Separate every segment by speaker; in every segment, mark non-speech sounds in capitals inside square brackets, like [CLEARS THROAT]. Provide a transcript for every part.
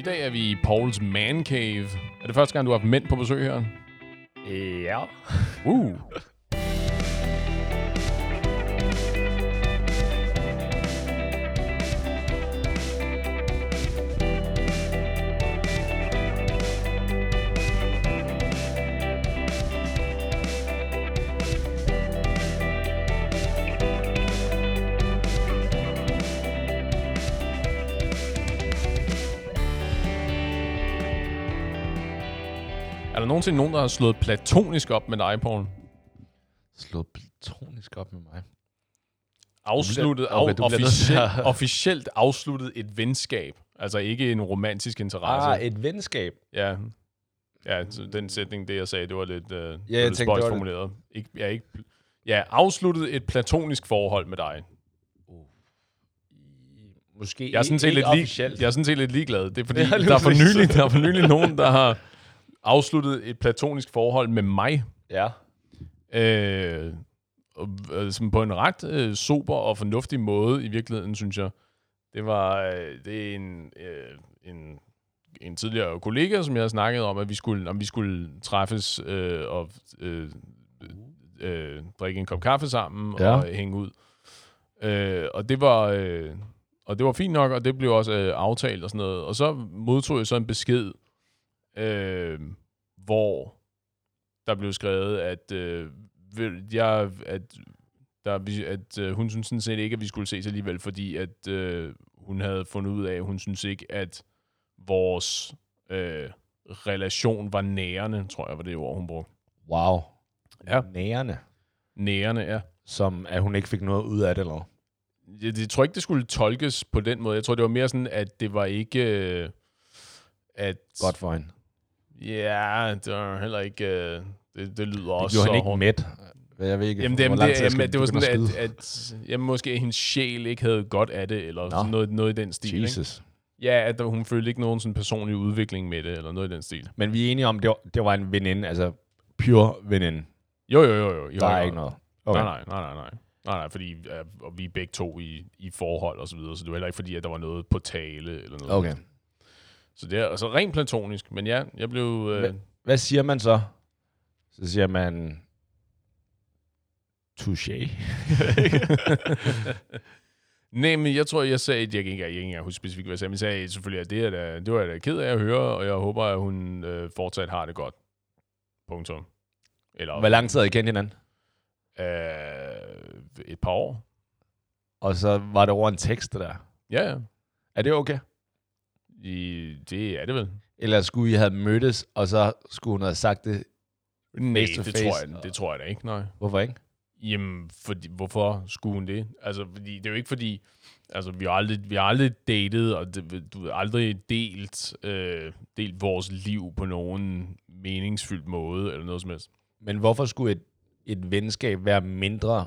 Speaker 1: I dag er vi i Pauls Man Cave. Er det første gang, du har haft mænd på besøg her?
Speaker 2: Ja.
Speaker 1: Uh. Nogensinde nogen, der har slået platonisk op med dig, Paul?
Speaker 2: Slået platonisk op med mig.
Speaker 1: Afsluttet,
Speaker 2: okay,
Speaker 1: af, officielt, officielt afsluttet et venskab. Altså ikke en romantisk interesse.
Speaker 2: Ah, et venskab.
Speaker 1: Ja. Ja, så den sætning, det jeg sagde, det var lidt, uh, ja,
Speaker 2: jeg
Speaker 1: lidt
Speaker 2: tænkte, det var lidt-
Speaker 1: formuleret. Ikke, ja, ikke, ja, afsluttet et platonisk forhold med dig.
Speaker 2: Måske
Speaker 1: Jeg er sådan set,
Speaker 2: ikke
Speaker 1: lidt, lig,
Speaker 2: officielt.
Speaker 1: jeg er sådan set lidt ligeglad. Det er fordi, [LAUGHS]
Speaker 2: Ja,
Speaker 1: der, er for nylig, der er for nylig nogen, der har afsluttet et platonisk forhold med mig.
Speaker 2: Ja.
Speaker 1: Øh, og, øh, som på en ret øh, sober og fornuftig måde i virkeligheden, synes jeg. Det var øh, det er en, øh, en, en tidligere kollega, som jeg har snakket om, at vi skulle, om vi skulle træffes øh, og øh, øh, drikke en kop kaffe sammen
Speaker 2: Ja.
Speaker 1: og hænge ud. Øh, og det var... Øh, og det var fint nok, og det blev også øh, aftalt og sådan noget. Og så modtog jeg så en besked, øh, hvor der blev skrevet, at, øh, jeg, at, der, at øh, hun synes sådan set ikke, at vi skulle ses alligevel, fordi at øh, hun havde fundet ud af, at hun synes ikke, at vores øh, relation var nærende, tror jeg var det ord, hun brugte.
Speaker 2: Wow.
Speaker 1: Ja.
Speaker 2: Nærende.
Speaker 1: Nærende, ja.
Speaker 2: Som at hun ikke fik noget ud af det, eller?
Speaker 1: Jeg, jeg tror ikke, det skulle tolkes på den måde. Jeg tror, det var mere sådan, at det var ikke... Øh, at,
Speaker 2: Godt for hende.
Speaker 1: Ja, det var heller ikke... Øh, det, det lyder
Speaker 2: Det
Speaker 1: også så
Speaker 2: hende ikke
Speaker 1: hårdt.
Speaker 2: mæt. Jeg ved ikke,
Speaker 1: Jamen,
Speaker 2: hvor
Speaker 1: det,
Speaker 2: lang
Speaker 1: det,
Speaker 2: tid
Speaker 1: jamen, det var sådan,
Speaker 2: at
Speaker 1: at, jamen, måske hendes sjæl ikke havde godt af det, eller
Speaker 2: Nå.
Speaker 1: sådan noget, noget i den stil. Ikke?
Speaker 2: Jesus.
Speaker 1: Ja, at der, hun følte ikke nogen sådan personlig udvikling med det, eller noget i den stil.
Speaker 2: Men vi er enige om, det var, det var en veninde, altså pure veninde.
Speaker 1: Jo, jo, jo. jo, jo
Speaker 2: Der er
Speaker 1: jo.
Speaker 2: ikke noget.
Speaker 1: Okay. Nej, nej, nej, nej, nej. Nej, fordi øh, og vi er begge to i, i forhold og så videre, så det var heller ikke fordi, at der var noget på tale eller noget.
Speaker 2: Okay.
Speaker 1: Så det er altså rent platonisk, men ja, jeg blev... Øh,
Speaker 2: Hvad siger man så? Så siger man... Touché. [LAUGHS]
Speaker 1: Nej, men jeg tror, jeg sagde, jeg kan ikke, jeg kan ikke engang huske specifikt, hvad jeg sagde, men jeg sagde selvfølgelig, at det, er da, det var jeg da ked af at høre, og jeg håber, at hun øh, fortsat har det godt. Punktum. Eller
Speaker 2: Hvor lang tid havde I kendt hinanden?
Speaker 1: øh, et par år.
Speaker 2: Og så var det over en tekst, det der.
Speaker 1: Ja, ja.
Speaker 2: Er det okay?
Speaker 1: I, det er det vel.
Speaker 2: Eller skulle I have mødtes, og så skulle hun have sagt det?
Speaker 1: Nej,
Speaker 2: to
Speaker 1: det
Speaker 2: face,
Speaker 1: tror, jeg,
Speaker 2: og-
Speaker 1: det tror jeg da ikke, nej.
Speaker 2: Hvorfor ikke?
Speaker 1: Jamen, fordi, hvorfor skulle hun det? Altså, fordi, det er jo ikke fordi, altså, vi har aldrig, vi har aldrig datet, og det, du har aldrig delt, øh, delt vores liv på nogen meningsfyldt måde, eller noget som helst.
Speaker 2: Men hvorfor skulle et, et venskab være mindre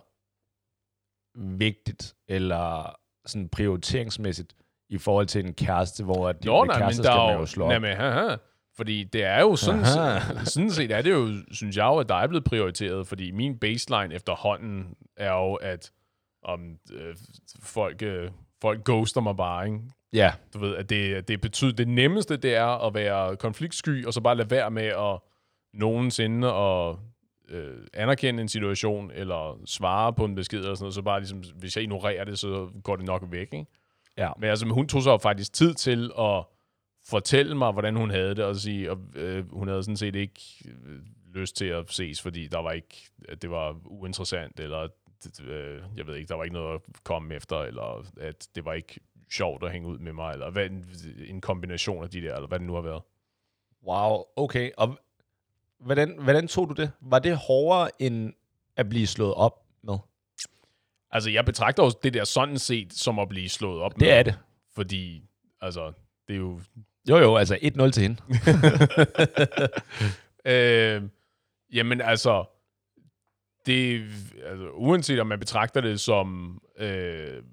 Speaker 2: vigtigt, eller sådan prioriteringsmæssigt, i forhold til en kæreste, hvor at
Speaker 1: Nå, nej, men
Speaker 2: kærester
Speaker 1: der
Speaker 2: skal
Speaker 1: er
Speaker 2: man
Speaker 1: jo...
Speaker 2: jo slå
Speaker 1: nej, men, haha, fordi det er jo sådan,
Speaker 2: Aha.
Speaker 1: sådan set er det jo, synes jeg jo, at der er blevet prioriteret, fordi min baseline efterhånden er jo, at om øh, folk, øh, folk ghoster mig bare, ikke?
Speaker 2: Ja,
Speaker 1: Du ved, at det, det betyder, det nemmeste, det er at være konfliktsky, og så bare lade være med at nogensinde at øh, anerkende en situation, eller svare på en besked, eller sådan noget, så bare ligesom, hvis jeg ignorerer det, så går det nok væk, ikke?
Speaker 2: Ja.
Speaker 1: Men altså, hun tog så faktisk tid til at fortælle mig, hvordan hun havde det, og sige, og, øh, hun havde sådan set ikke øh, lyst til at ses, fordi der var ikke, at det var uinteressant, eller øh, jeg ved ikke, der var ikke noget at komme efter, eller at det var ikke sjovt at hænge ud med mig, eller hvad, en, en kombination af de der, eller hvad det nu har været.
Speaker 2: wow, okay. Og hvordan, hvordan tog du det? Var det hårdere end at blive slået op med?
Speaker 1: Altså, jeg betragter også det der sådan set som at blive slået op
Speaker 2: Det
Speaker 1: med,
Speaker 2: er det.
Speaker 1: fordi, altså, det er jo
Speaker 2: Jo, jo, altså 1-0 til hende. [LAUGHS]
Speaker 1: øh, jamen altså, det, altså, uanset om man betragter det som, øh,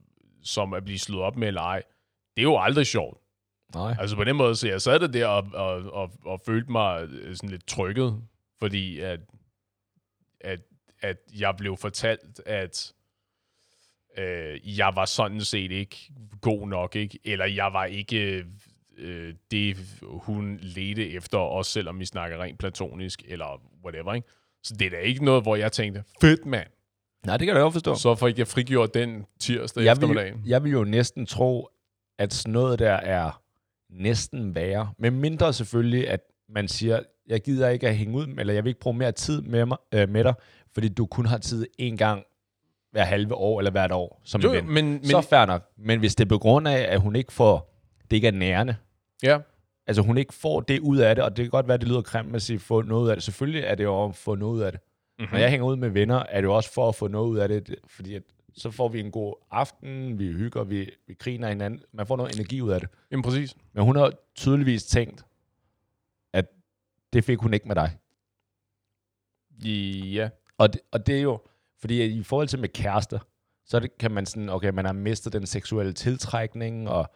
Speaker 1: som at blive slået op med eller ej, det er jo aldrig sjovt.
Speaker 2: Nej.
Speaker 1: Altså på den måde, så jeg sad der og, og, og, og følte mig øh, sådan lidt trykket, fordi at, at, at jeg blev fortalt, at øh, jeg var sådan set ikke god nok, ikke? Eller jeg var ikke øh, det, hun ledte efter, også selvom vi snakker rent platonisk, eller whatever, ikke? Så det er da ikke noget, hvor jeg tænkte, fedt mand,
Speaker 2: Nej, det kan jeg godt forstå.
Speaker 1: så fik jeg frigjort den tirsdag
Speaker 2: jeg
Speaker 1: eftermiddagen.
Speaker 2: vil, jeg vil jo næsten tro, at sådan noget der er næsten værre. Men mindre selvfølgelig, at man siger, jeg gider ikke at hænge ud, eller jeg vil ikke bruge mere tid med, mig, øh, med dig, fordi du kun har tid en gang hver halve år eller hvert år som
Speaker 1: Jo,
Speaker 2: en ven.
Speaker 1: men, men
Speaker 2: Så fair nok. Men hvis det er på grund af, at hun ikke får, det ikke er nærende,
Speaker 1: ja,
Speaker 2: altså hun ikke får det ud af det, og det kan godt være, at det lyder grimt at sige, få noget ud af det. Selvfølgelig er det jo at få noget ud af det.
Speaker 1: Mhm.
Speaker 2: Når jeg hænger ud med venner, er det jo også for at få noget ud af det, det- fordi at, så får vi en god aften, vi hygger, vi, vi griner hinanden, man får noget energi ud af det.
Speaker 1: jamen præcis.
Speaker 2: Men hun har tydeligvis tænkt, at det fik hun ikke med dig.
Speaker 1: Ja,
Speaker 2: Og det, og det er jo, fordi at i forhold til med kærester, så det, kan man sådan, okay, man har mistet den seksuelle tiltrækning, og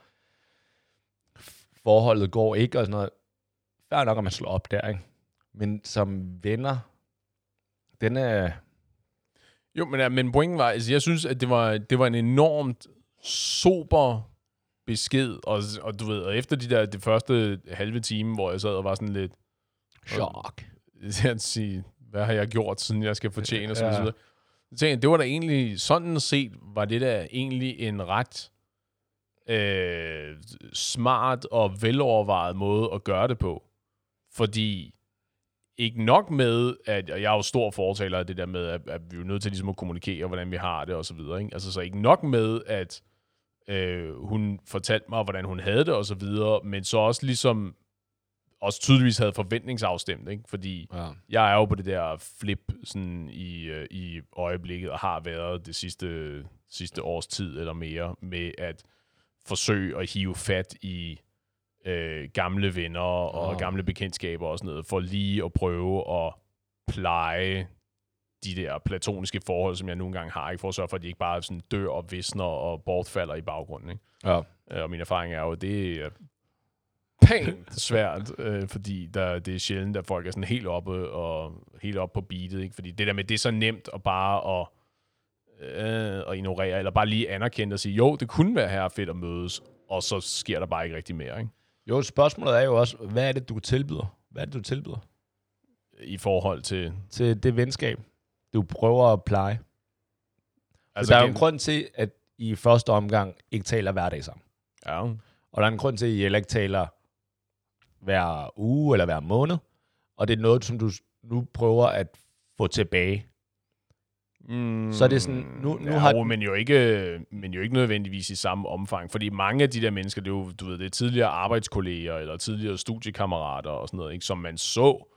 Speaker 2: forholdet går ikke, og sådan noget. Fair nok, at man slår op der, ikke? Men som venner, den er,
Speaker 1: Jo, men, ja, men pointen var, altså jeg synes, at det var, det var en enormt sober besked, og, og du ved, og efter de der, det første halve time, hvor jeg sad og var sådan lidt,
Speaker 2: chok.
Speaker 1: at sige, hvad har jeg gjort, siden jeg skal fortjene, og så
Speaker 2: Ja.
Speaker 1: Så tænkte jeg, det var da egentlig, sådan set, var det da egentlig en ret øh, smart og velovervejet måde at gøre det på. Fordi ikke nok med, at og jeg er jo stor fortaler af det der med, at, at vi er nødt til ligesom at kommunikere, hvordan vi har det og så videre. Ikke? Altså så ikke nok med, at øh, hun fortalte mig, hvordan hun havde det og så videre, men så også ligesom også tydeligvis havde forventningsafstemt, ikke? fordi
Speaker 2: Ja.
Speaker 1: jeg er jo på det der flip sådan i, øh, i øjeblikket, og har været det sidste, sidste års tid eller mere, med at forsøge at hive fat i øh, gamle venner og
Speaker 2: Åh.
Speaker 1: gamle bekendtskaber og sådan noget, for lige at prøve at pleje de der platoniske forhold, som jeg nogle gange har, ikke? for at sørge for, at de ikke bare sådan dør og visner og bortfalder i baggrunden. Ikke?
Speaker 2: Ja.
Speaker 1: Øh, Og min erfaring er jo, at det pænt svært, øh, fordi der, det er sjældent, at folk er sådan helt oppe og helt oppe på beatet, ikke? Fordi det der med, det er så nemt at bare at, øh, at ignorere, eller bare lige anerkende og sige, jo, det kunne være her fedt at mødes, og så sker der bare ikke rigtig mere, ikke?
Speaker 2: Jo, spørgsmålet er jo også, hvad er det, du tilbyder? Hvad er det, du tilbyder
Speaker 1: I forhold til...
Speaker 2: til det venskab, du prøver at pleje? Altså, der er jo en grund til, at I første omgang ikke taler hver dag sammen.
Speaker 1: Ja,
Speaker 2: Og der er en grund til, at I heller ikke taler hver uge eller hver måned. Og det er noget, som du nu prøver at få tilbage.
Speaker 1: Mm,
Speaker 2: Så er det sådan, nu- nu
Speaker 1: ja,
Speaker 2: har-
Speaker 1: jo, men, jo ikke, men jo ikke nødvendigvis i samme omfang, fordi mange af de der mennesker, det er jo, du ved, det er tidligere arbejdskolleger, eller tidligere studiekammerater og sådan noget, ikke, som man så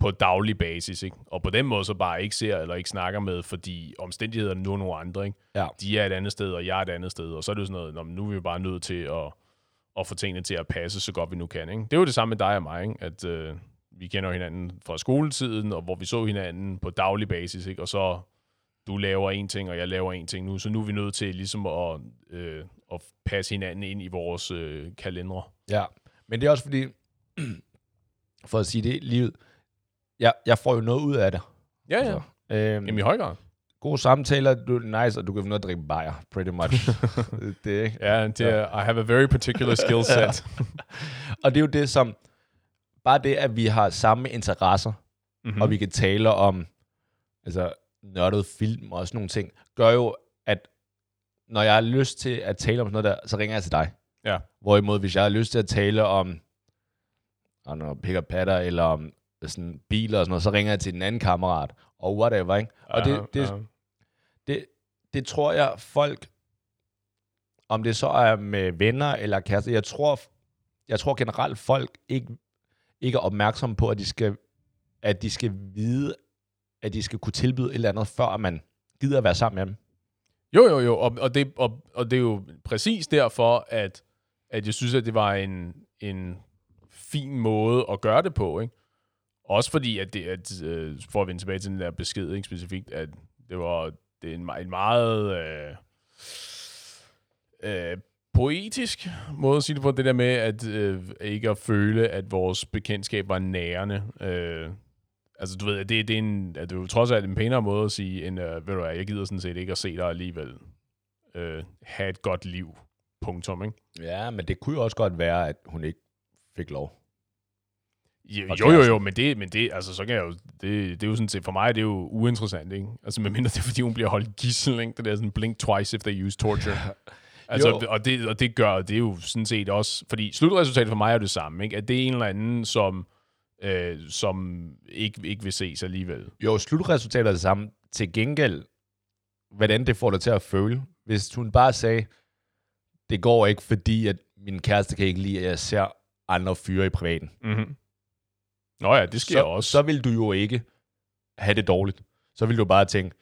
Speaker 1: på daglig basis, ikke? og på den måde så bare ikke ser eller ikke snakker med, fordi omstændighederne nu er nogle andre, ikke?
Speaker 2: Ja.
Speaker 1: de er et andet sted, og jeg er et andet sted, og så er det jo sådan noget, "Nå, men nu er vi jo bare nødt til at, at få tingene til at passe så godt vi nu kan. Ikke? Det er jo det samme med dig og mig, ikke? at øh, vi kender hinanden fra skoletiden, og hvor vi så hinanden på daglig basis, ikke? og så du laver en ting, og jeg laver en ting nu, så nu er vi nødt til ligesom at, øh, at passe hinanden ind i vores øh, kalendere.
Speaker 2: Ja, men det er også fordi, [CLEARS THROAT] for at sige det livet, jeg, jeg får jo noget ud af det.
Speaker 1: Ja, ja.
Speaker 2: Altså, øhm,
Speaker 1: Jamen i høj grad.
Speaker 2: Gode samtaler, du er nice, og du kan noget at drikke bajer, pretty much. [LAUGHS] det, ikke?
Speaker 1: Ja, det er, I have a very particular skill [LAUGHS] set. [LAUGHS]
Speaker 2: Og det er jo det, som, bare det, at vi har samme interesser,
Speaker 1: mm-hmm.
Speaker 2: mm. og vi kan tale om, altså, nørdet film og sådan nogle ting, gør jo, at når jeg har lyst til at tale om sådan noget der, så ringer jeg til dig.
Speaker 1: Ja.
Speaker 2: Hvorimod, hvis jeg har lyst til at tale om, know, pick up patter, eller om sådan biler og sådan noget, så ringer jeg til en anden kammerat, og whatever, ikke? Og det, det,
Speaker 1: ja
Speaker 2: det, det tror jeg, folk, om det så er med venner eller kærester, jeg tror, jeg tror generelt, folk ikke, ikke er opmærksomme på, at de skal, at de skal vide, at de skal kunne tilbyde et eller andet, før man gider at være sammen med dem.
Speaker 1: Jo, jo, jo, og, og, det, og, og det er jo præcis derfor, at, at jeg synes, at det var en, en fin måde at gøre det på, ikke? Også fordi, at det, at, øh, for at vende tilbage til den der besked, ikke, specifikt, at det var det er en, en meget øh, øh, poetisk måde at sige det på, det der med, at øh, ikke at føle, at vores bekendtskab var nærende. Øh, altså, du ved, at det, det, er en, at det er jo trods alt en pænere måde at sige, end, øh, ved du hvad, jeg gider sådan set ikke at se dig alligevel øh, have et godt liv. punktum, ikke?
Speaker 2: Ja, men det kunne jo også godt være, at hun ikke fik lov.
Speaker 1: Jo, jo, jo, jo, men det, men det, altså, så kan jeg jo, det, det er jo sådan set, for mig er det jo uinteressant, ikke? Altså, medmindre det er, fordi hun bliver holdt gissel, ikke? Det der sådan, blink twice if they use torture. [LAUGHS] altså,
Speaker 2: Jo.
Speaker 1: og det, og det gør, det er jo sådan set også, fordi slutresultatet for mig er det samme, ikke? At det er en eller anden, som, øh, som ikke, ikke vil ses alligevel.
Speaker 2: Jo, slutresultatet er det samme. Til gengæld, hvordan det får dig til at føle. Hvis hun bare sagde, det går ikke, fordi at min kæreste kan ikke lide, at jeg ser andre fyre i privaten.
Speaker 1: Mm-hmm. Nå ja, det sker
Speaker 2: så,
Speaker 1: også.
Speaker 2: Så vil du jo ikke have det dårligt. Så vil du bare tænke,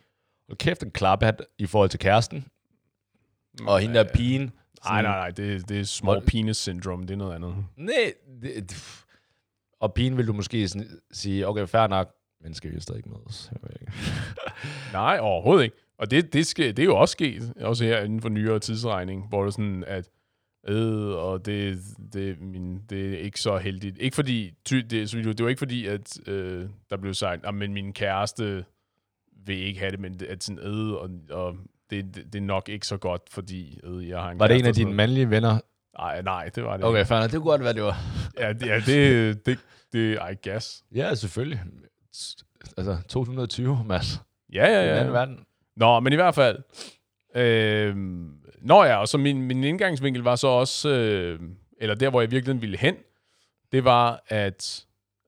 Speaker 2: hold kæft en klaphat i forhold til kæresten, og hende der pigen.
Speaker 1: Nej, nej, nej, det, det er small penis syndrome, det er noget andet.
Speaker 2: Nej, det, og pigen vil du måske sådan, sige, okay, fair nok, men skal vi stadig ikke mødes? [LAUGHS]
Speaker 1: Nej, overhovedet ikke. Og det, det, skal, det er jo også sket, også her inden for nyere tidsregning, hvor det er sådan, at øh, og det, det, min, det er ikke så heldigt. Ikke fordi, det, det var ikke fordi, at øh, der blev sagt, at men min kæreste vil ikke have det, men at sådan, øh, og, og det, det, det, er nok ikke så godt, fordi øh, jeg har en
Speaker 2: Var det en af dine mandlige venner?
Speaker 1: Nej, nej, det var det
Speaker 2: Okay, fair. Det kunne godt være, det var.
Speaker 1: Ja, det, ja, det, det, det, I guess.
Speaker 2: Ja, selvfølgelig. Altså, 2020, Mads.
Speaker 1: Ja, ja,
Speaker 2: Ja,
Speaker 1: ja.
Speaker 2: en anden verden.
Speaker 1: Nå, men i hvert fald. Øh, nå ja, og så min, min indgangsvinkel var så også, øh, eller der, hvor jeg virkelig ville hen, det var, at,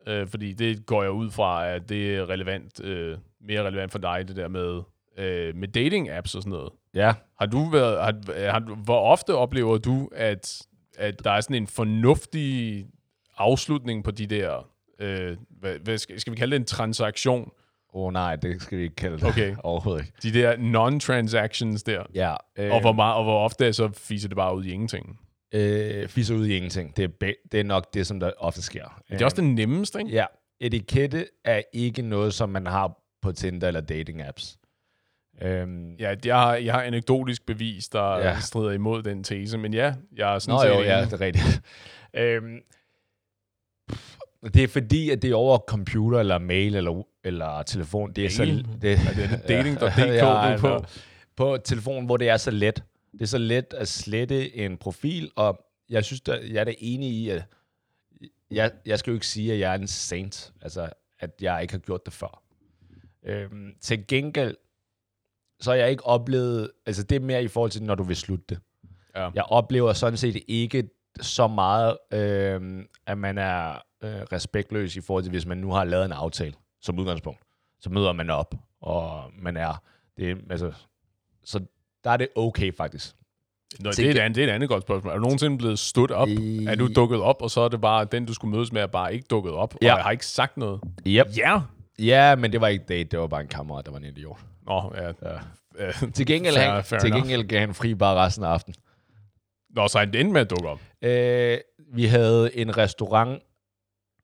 Speaker 1: øh, fordi det går jeg ud fra, at det er relevant, øh, mere relevant for dig, det der med, øh, med dating-apps og sådan noget.
Speaker 2: Ja.
Speaker 1: Har du været, har, har, hvor ofte oplever du, at, at der er sådan en fornuftig afslutning på de der, øh, hvad, hvad skal, skal vi kalde det en transaktion?
Speaker 2: Åh oh, nej, det skal vi ikke kalde det.
Speaker 1: Okay. [LAUGHS]
Speaker 2: Overhovedet ikke.
Speaker 1: De der non-transactions der.
Speaker 2: Ja. Øh,
Speaker 1: Og hvor, meget, og hvor ofte så fiser det bare ud i ingenting.
Speaker 2: øh, fisser ud i ingenting. Det er, det er nok det, som der ofte sker.
Speaker 1: Det er også det nemmeste, ikke?
Speaker 2: Ja. Etikette er ikke noget, som man har på Tinder eller dating apps. Øhm,
Speaker 1: Ja, jeg har, jeg har anekdotisk bevis, der
Speaker 2: Ja.
Speaker 1: strider imod den tese, men ja, jeg er sådan
Speaker 2: Nå
Speaker 1: set
Speaker 2: jo, ja, det er rigtigt. [LAUGHS] øhm, det er fordi, at det er over computer, eller mail, eller, eller telefon. Det er så... Det,
Speaker 1: Er det [LAUGHS] dating.dk,
Speaker 2: Ja,
Speaker 1: du er
Speaker 2: I
Speaker 1: på?
Speaker 2: På telefon, hvor det er så let. Det er så let at slette en profil, og jeg synes, der, jeg er da enig i, at jeg, jeg skal jo ikke sige, at jeg er en saint, altså at jeg ikke har gjort det før. Øhm, til gengæld, så har jeg ikke oplevet, altså det er mere i forhold til, når du vil slutte det.
Speaker 1: Ja.
Speaker 2: Jeg oplever sådan set ikke så meget, øh, at man er øh, respektløs i forhold til, hvis man nu har lavet en aftale som udgangspunkt. Så møder man op, og man er... Det, altså, så der er det okay, faktisk.
Speaker 1: Nå, det, er et andet, det er et andet godt spørgsmål. Er du nogensinde blevet stået op?
Speaker 2: I-
Speaker 1: Er du dukket op, og så er det bare, den du skulle mødes med, er bare ikke dukket op?
Speaker 2: Ja.
Speaker 1: Og jeg har ikke sagt noget?
Speaker 2: Yep.
Speaker 1: Ja!
Speaker 2: Ja, men det var ikke date, det var bare en kammerat, der var en idiot.
Speaker 1: Nå, ja.
Speaker 2: Ja.
Speaker 1: Øh,
Speaker 2: Til gengæld,
Speaker 1: Fair-
Speaker 2: han,
Speaker 1: fair
Speaker 2: til gengæld gav han fri bare resten af aftenen.
Speaker 1: Nå, så han endte med at dukke op.
Speaker 2: Øh, vi havde en restaurant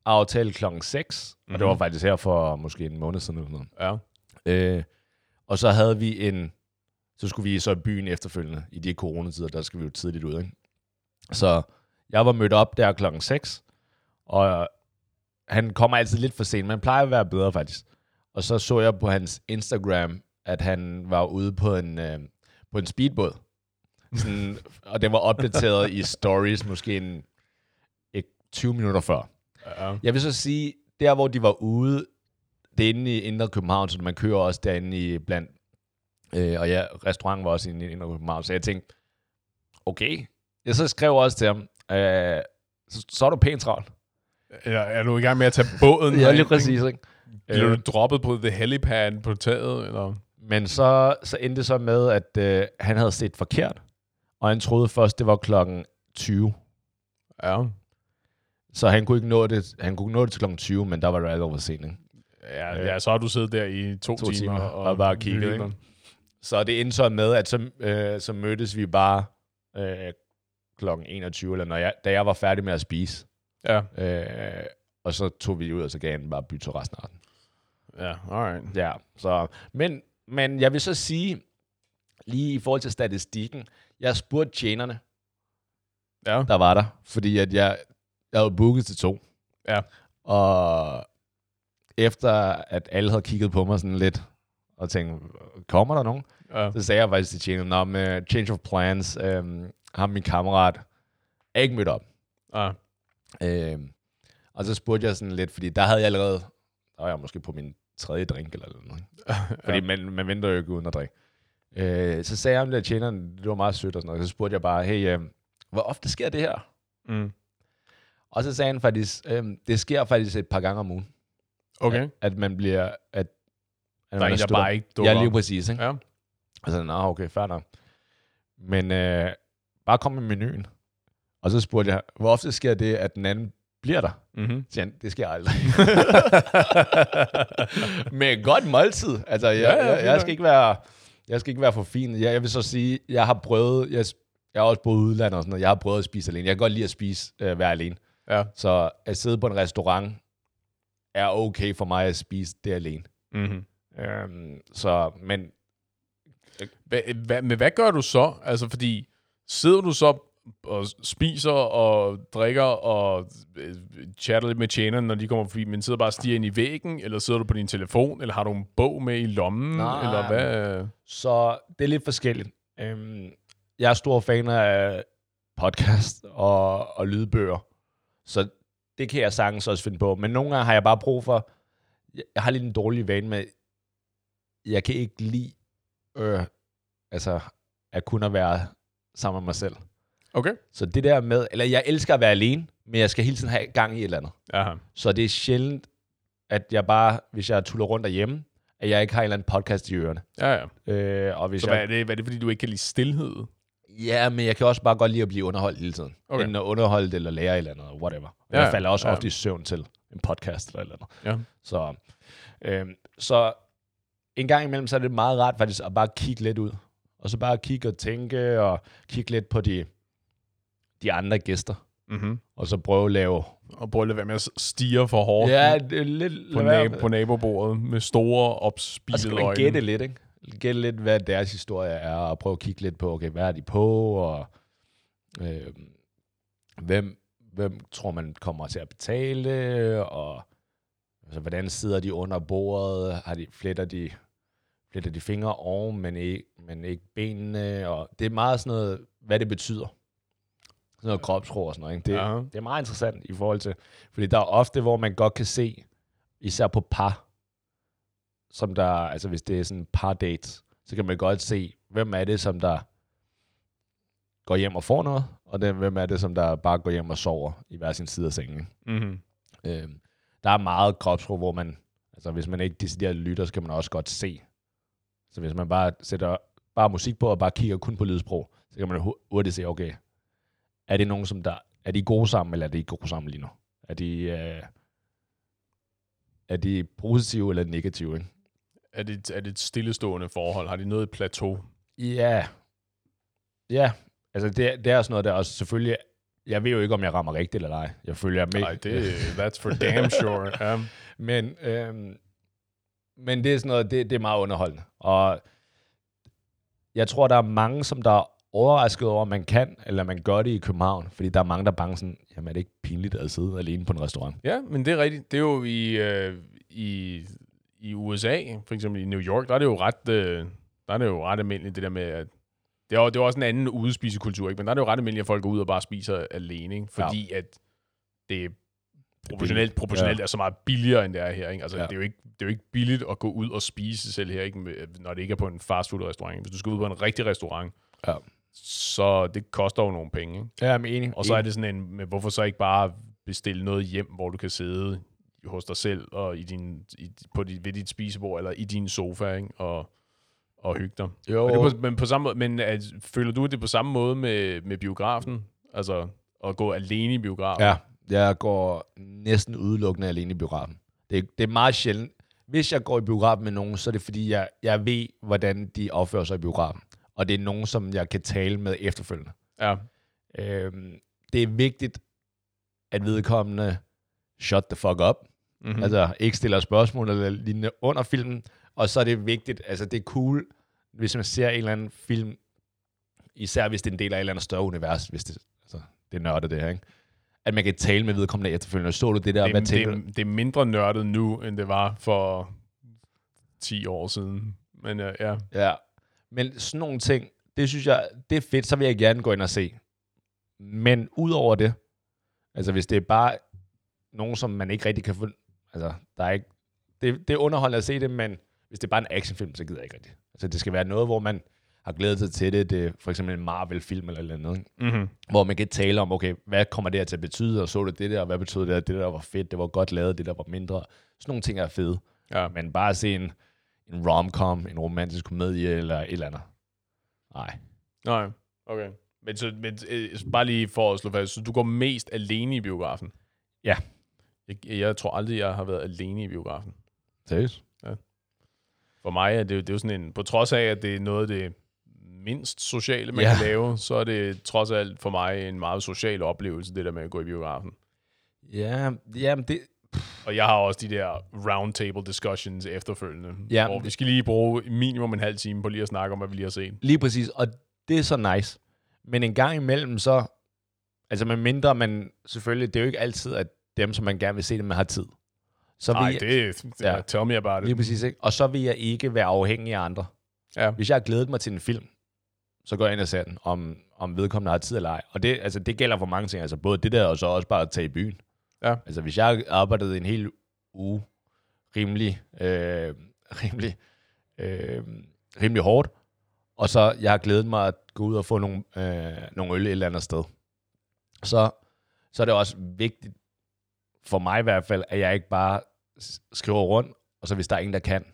Speaker 2: aftale klokken 6, mm-hmm. og det var
Speaker 1: Mhm.
Speaker 2: faktisk her for måske en måned siden. Eller noget.
Speaker 1: Ja.
Speaker 2: Øh, og så havde vi en, så skulle vi så i byen efterfølgende, i de coronatider, der skal vi jo tidligt ud, ikke? Så jeg var mødt op der klokken 6, og han kommer altid lidt for sent, men plejer at være bedre faktisk. Og så så jeg på hans Instagram, at han var ude på en, øh, på en speedbåd. Sådan, og den var opdateret i stories måske en, ikke 20 minutter før.
Speaker 1: Ja.
Speaker 2: Jeg vil så sige, der hvor de var ude, det er inde i Indre København, så man kører også derinde i blandt, øh, og ja, restauranten var også inde i Indre København, så jeg tænkte, okay. Jeg så skrev også til ham, øh, så, så er du pænt travlt.
Speaker 1: Eller er du i gang med at tage båden?
Speaker 2: Ja, lige præcis, ikke?
Speaker 1: Bliver
Speaker 2: Øh,
Speaker 1: du droppet på the helipad på taget? Eller?
Speaker 2: men så, så endte det så med, at øh, han havde set forkert, og han troede først, det var klokken 20.
Speaker 1: Ja.
Speaker 2: Så han kunne ikke nå det, han kunne nå det til klokken 20, men der var det allerede for sent, ikke?
Speaker 1: Ja, ja, så har du siddet der i to,
Speaker 2: To
Speaker 1: timer,
Speaker 2: timer
Speaker 1: og,
Speaker 2: og bare kigget, ikke? Så det endte så med, at så, øh, så mødtes vi bare øh, klokken 21, eller når jeg, da jeg var færdig med at spise.
Speaker 1: Ja,
Speaker 2: Øh, og så tog vi ud, og så gav han bare bytte resten af aftenen.
Speaker 1: ja, alright.
Speaker 2: Ja, så, men, men jeg vil så sige, lige i forhold til statistikken, jeg spurgte tjenerne,
Speaker 1: Ja,
Speaker 2: der var der, fordi at jeg, jeg havde booket til to.
Speaker 1: Ja.
Speaker 2: Og efter at alle havde kigget på mig sådan lidt, og tænkt, kommer der nogen?
Speaker 1: ja.
Speaker 2: Så sagde jeg faktisk til tjeneren, Nå, med change of plans, øhm, ham min kammerat er ikke mødt op.
Speaker 1: Ah,
Speaker 2: Øh, og så spurgte jeg sådan lidt, fordi der havde jeg allerede, der var jeg måske på min tredje drink eller noget. [LAUGHS] Fordi man, man venter jo ikke uden at drikke. Øh, så sagde jeg, at tjeneren, det var meget sødt og sådan noget. Så spurgte jeg bare, hey, øh, hvor ofte sker det her?
Speaker 1: mm.
Speaker 2: Og så sagde han faktisk, øh, det sker faktisk et par gange om ugen.
Speaker 1: Okay.
Speaker 2: At, at man bliver... At, at
Speaker 1: Der er en, der bare ikke dukker
Speaker 2: Ja, lige præcis. Ikke?
Speaker 1: Ja.
Speaker 2: Og så, nå, okay, fair nok. Men øh, bare kom med menuen. Og så spurgte jeg, hvor ofte sker det, at den anden bliver der?
Speaker 1: Mm-hmm.
Speaker 2: Så han, det sker aldrig. [LAUGHS] med et godt måltid. Altså, jeg,
Speaker 1: Ja,
Speaker 2: ja, jeg, jeg, skal ikke være, jeg skal ikke være for fin. Jeg, jeg vil så sige, jeg har prøvet, jeg, jeg har også boet udlandet og sådan noget, jeg har prøvet at spise alene. Jeg kan godt lide at spise, øh, være alene.
Speaker 1: Ja.
Speaker 2: Så at sidde på en restaurant er okay for mig at spise det alene.
Speaker 1: Mm-hmm.
Speaker 2: Øhm, så, men
Speaker 1: Hva, hva, men hvad gør du så? Altså, fordi sidder du så og spiser og drikker og øh, chatter lidt med tjeneren, når de kommer forbi, men sidder bare og stiger ind i væggen, eller sidder du på din telefon, eller har du en bog med i lommen,
Speaker 2: Nej.
Speaker 1: eller hvad?
Speaker 2: Så det er lidt forskelligt. Øhm, jeg er stor fan af podcast og, og lydbøger, så det kan jeg sagtens også finde på. Men nogle gange har jeg bare brug for, jeg, har lidt en dårlig vane med, jeg kan ikke lide, øh, altså, at kun at være sammen med mig selv.
Speaker 1: Okay.
Speaker 2: Så det der med, eller jeg elsker at være alene, men jeg skal hele tiden have gang i et eller andet.
Speaker 1: Aha.
Speaker 2: Så det er sjældent, at jeg bare, hvis jeg tuller rundt derhjemme, at jeg ikke har en eller anden podcast i ørerne.
Speaker 1: Ja, ja.
Speaker 2: Øh, og hvis
Speaker 1: Så
Speaker 2: jeg,
Speaker 1: hvad er, det, hvad er det, fordi du ikke kan lide stillhed?
Speaker 2: Ja, men jeg kan også bare godt lide at blive underholdt hele tiden.
Speaker 1: Okay.
Speaker 2: Enten at underholde det, eller lære et eller andet, whatever.
Speaker 1: Ja,
Speaker 2: jeg falder også
Speaker 1: ja.
Speaker 2: ofte i søvn til en podcast eller et eller andet.
Speaker 1: Ja.
Speaker 2: Så, øhm, så en gang imellem, så er det meget rart faktisk at bare kigge lidt ud. Og så bare kigge og tænke, og kigge lidt på de, de andre gæster.
Speaker 1: Mm-hmm.
Speaker 2: Og så prøve at lave...
Speaker 1: Og prøv at lade være med at stige for hårdt
Speaker 2: Ja, det er lidt...
Speaker 1: på, nab- på nabobordet med store,
Speaker 2: Og så
Speaker 1: opspilede
Speaker 2: skal man
Speaker 1: øjne.
Speaker 2: gætte lidt, ikke? Gætte lidt, hvad deres historie er, og prøve at kigge lidt på, okay, hvad er de på, og øh, hvem, hvem tror man kommer til at betale, og altså, hvordan sidder de under bordet, har de, fletter de, fletter de fingre oven, men ikke, men ikke benene, og det er meget sådan noget, hvad det betyder. Sådan noget kropsprog og sådan noget, ikke? Det,
Speaker 1: Ja.
Speaker 2: det er meget interessant i forhold til, fordi der er ofte, hvor man godt kan se, især på par, som der, altså hvis det er sådan par dates, så kan man godt se, hvem er det, som der går hjem og får noget, og den, hvem er det, som der bare går hjem og sover i hver sin side af sengen.
Speaker 1: Mm-hmm.
Speaker 2: Øh, der er meget kropsprog, hvor man, altså hvis man ikke decideret lytter, så kan man også godt se. Så hvis man bare sætter bare musik på, og bare kigger kun på lydsprog, så kan man hu- hurtigt se, okay, er det nogen, som der, er de gode sammen, eller er de ikke gode sammen lige nu? Er de, øh, er de positive eller negative, ikke?
Speaker 1: Er, det, er det et stillestående forhold? Har de noget plateau?
Speaker 2: Ja. Ja. Altså, det, det er sådan noget, der også selvfølgelig... Jeg ved jo ikke, om jeg rammer rigtigt eller ej. Jeg følger med.
Speaker 1: Nej, det that's for damn sure. Ja. [LAUGHS]
Speaker 2: Men, øhm, men det er sådan noget, det, det er meget underholdende. Og jeg tror, der er mange, som der er overrasket over, at man kan, eller man gør det i København. Fordi der er mange, der er bange sådan, jamen er det ikke pinligt at sidde alene på en restaurant?
Speaker 1: ja, men det er rigtigt. Det er jo i, øh, i, i USA, for eksempel i New York, der er det jo ret, øh, der er det jo ret almindeligt, det der med, at det er, jo, det er også en anden udespisekultur, ikke? men der er det jo ret almindeligt, at folk går ud og bare spiser alene, ikke? fordi ja. at det er proportionelt, proportionelt ja. er så meget billigere, end det er her. Ikke? Altså, ja. Det, er jo ikke, det er jo ikke billigt at gå ud og spise selv her, ikke? Når det ikke er på en fastfood-restaurant. Hvis du skal ud på en rigtig restaurant,
Speaker 2: Ja.
Speaker 1: så det koster jo nogle penge. Ikke?
Speaker 2: Ja, er enig.
Speaker 1: Og så er det sådan en, med, hvorfor så ikke bare bestille noget hjem, hvor du kan sidde hos dig selv og i din, i, på dit, ved dit spisebord, eller i din sofa, ikke? Og, og hygge dig.
Speaker 2: Jo,
Speaker 1: er på, men på samme måde, men at, føler du det på samme måde med, med biografen? Altså at gå alene i biografen?
Speaker 2: Ja, jeg går næsten udelukkende alene i biografen. Det, det er meget sjældent. Hvis jeg går i biografen med nogen, så er det fordi, jeg, jeg ved, hvordan de opfører sig i biografen. Og det er nogen, som jeg kan tale med efterfølgende.
Speaker 1: ja.
Speaker 2: Øhm, det er vigtigt, at vedkommende shut the fuck up.
Speaker 1: Mm-hmm.
Speaker 2: Mm. Altså ikke stiller spørgsmål eller lignende under filmen. Og så er det vigtigt, altså det er cool, hvis man ser en eller anden film, især hvis det er en del af et eller andet større univers, hvis det, altså, det er nørdet det her, ikke? At man kan tale med vedkommende efterfølgende. Så du det der,
Speaker 1: det,
Speaker 2: hvad
Speaker 1: det, er, det er mindre nørdet nu, end det var for 10 år siden. Men uh, ja,
Speaker 2: Ja. Men sådan nogle ting, det synes jeg, det er fedt, så vil jeg gerne gå ind og se. Men udover det, altså hvis det er bare nogen, som man ikke rigtig kan. Altså, der er ikke... Det, det er underholdende at se det, men hvis det er bare en actionfilm, så gider jeg ikke rigtigt. Altså, det skal være noget, hvor man har glædet sig til det. Det er for eksempel en Marvel-film eller noget?
Speaker 1: Mm-hmm.
Speaker 2: hvor man kan tale om, okay, hvad kommer det her til at betyde, og så du det der, og hvad betyder det der, det der var fedt, det var godt lavet, det der var mindre. Sådan nogle ting er fede.
Speaker 1: Ja.
Speaker 2: Men bare at se en, en rom-com, en romantisk komedie eller et eller andet. Nej.
Speaker 1: Nej, okay. Men, så, men øh, bare lige for at slå fast, så du går mest alene i biografen?
Speaker 2: Ja.
Speaker 1: Jeg, jeg tror aldrig, jeg har været alene i biografen.
Speaker 2: Seriøst?
Speaker 1: For mig er det, jo- det er jo sådan en, på trods af, at det er noget af det mindst sociale, man
Speaker 2: Ja.
Speaker 1: ja. kan lave, så er det trods alt for mig en meget social oplevelse, det der med at gå i biografen.
Speaker 2: Ja, jamen det...
Speaker 1: Og jeg har også de der roundtable discussions efterfølgende,
Speaker 2: Ja,
Speaker 1: ja, hvor
Speaker 2: det-
Speaker 1: vi skal lige bruge minimum en halv time på lige at snakke om, hvad vi lige har set.
Speaker 2: Lige præcis, og det er så nice. Men en gang imellem så... Altså med mindre man... Selvfølgelig, det er jo ikke altid, at dem, som man gerne vil se, dem har tid. Så
Speaker 1: Nej,
Speaker 2: jeg,
Speaker 1: det, det
Speaker 2: ja.
Speaker 1: tell me about it.
Speaker 2: Lige præcis, ikke? Og så vil jeg ikke være afhængig af andre.
Speaker 1: Ja.
Speaker 2: Hvis jeg har glædet mig til en film, så går jeg ind og ser den, om, om vedkommende har tid eller ej. Og det, altså, det gælder for mange ting. Altså både det der, og så også bare at tage i byen.
Speaker 1: Ja.
Speaker 2: Altså hvis jeg har arbejdet en hel uge rimelig, øh, rimelig, øh, rimelig hårdt, og så jeg har glædet mig at gå ud og få nogle, øh, nogle øl et eller andet sted, så, så er det også vigtigt, for mig i hvert fald, at jeg ikke bare skriver rundt, og så hvis der er ingen, der kan,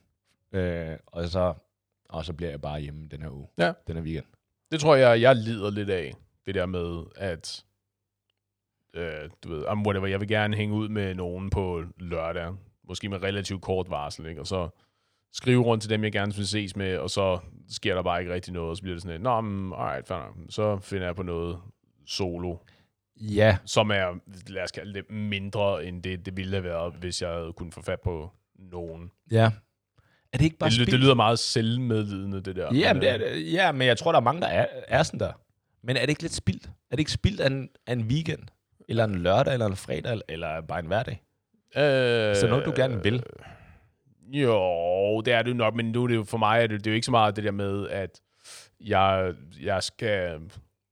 Speaker 2: øh, og, så, og så bliver jeg bare hjemme den her uge,
Speaker 1: Ja.
Speaker 2: den her weekend.
Speaker 1: Det tror jeg, jeg lider lidt af. Det der med, at øh, du ved, um, whatever, jeg vil gerne hænge ud med nogen på lørdag. Måske med relativt kort varsel, ikke? Og så skrive rundt til dem, jeg gerne vil ses med, og så sker der bare ikke rigtig noget, og så bliver det sådan lidt, nå, men, alright, fair så finder jeg på noget solo,
Speaker 2: Ja,
Speaker 1: som er, lad os kalde det, mindre end det, det ville have været, hvis jeg havde kunnet få fat på nogen.
Speaker 2: ja. Er det ikke bare
Speaker 1: Det,
Speaker 2: spil?
Speaker 1: det lyder meget selvmedlidende, det der.
Speaker 2: Ja,
Speaker 1: Men,
Speaker 2: det er,
Speaker 1: øh,
Speaker 2: det. ja, men jeg tror, der er mange, der er, er sådan der. Men er det ikke lidt spildt? Er det ikke spildt af en, af en weekend? Eller en lørdag, eller en fredag, eller bare en hverdag?
Speaker 1: Øh,
Speaker 2: Så noget, du gerne vil?
Speaker 1: Jo, det er det nok, men nu er det jo for mig, er det, det er jo ikke så meget det der med, at jeg, jeg skal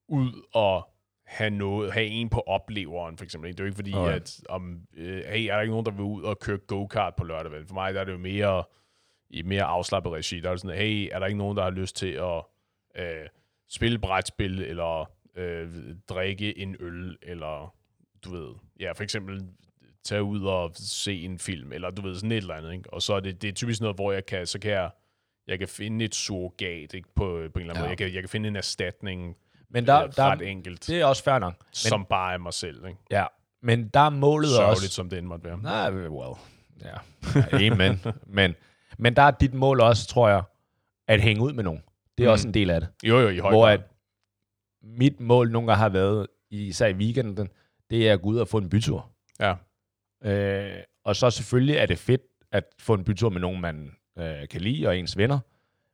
Speaker 1: ud og have noget, have en på opleveren, for eksempel. Det er jo ikke fordi,
Speaker 2: Okay.
Speaker 1: at om, øh, hey, er der ikke nogen, der vil ud og køre go-kart på lørdag? vel? For mig der er det jo mere i mere afslappet regi. Der er det sådan, hey, er der ikke nogen, der har lyst til at øh, spille brætspil, eller øh, drikke en øl, eller du ved, ja, for eksempel tage ud og se en film, eller du ved, sådan et eller andet, ikke? Og så er det, det er typisk noget, hvor jeg kan, så kan jeg, jeg kan finde et surrogat, ikke? På, på en eller anden
Speaker 2: Ja.
Speaker 1: måde. Jeg kan, jeg kan finde en erstatning,
Speaker 2: Men
Speaker 1: der,
Speaker 2: der, der,
Speaker 1: ret enkelt,
Speaker 2: det er også fair nok. Men,
Speaker 1: som bare er mig selv, ikke?
Speaker 2: ja, men der er målet
Speaker 1: Sørgeligt,
Speaker 2: også...
Speaker 1: som det end måtte være.
Speaker 2: Nej, well, ja. ja amen. [LAUGHS] men, men der er dit mål også, tror jeg, at hænge ud med nogen. Det er
Speaker 1: Mm.
Speaker 2: også en del af det.
Speaker 1: Jo, jo, i høj
Speaker 2: Hvor at mit mål nogle gange har været, især i weekenden, det er at gå ud og få en bytur.
Speaker 1: Ja,
Speaker 2: Øh, og så selvfølgelig er det fedt at få en bytur med nogen, man øh, kan lide, og ens venner.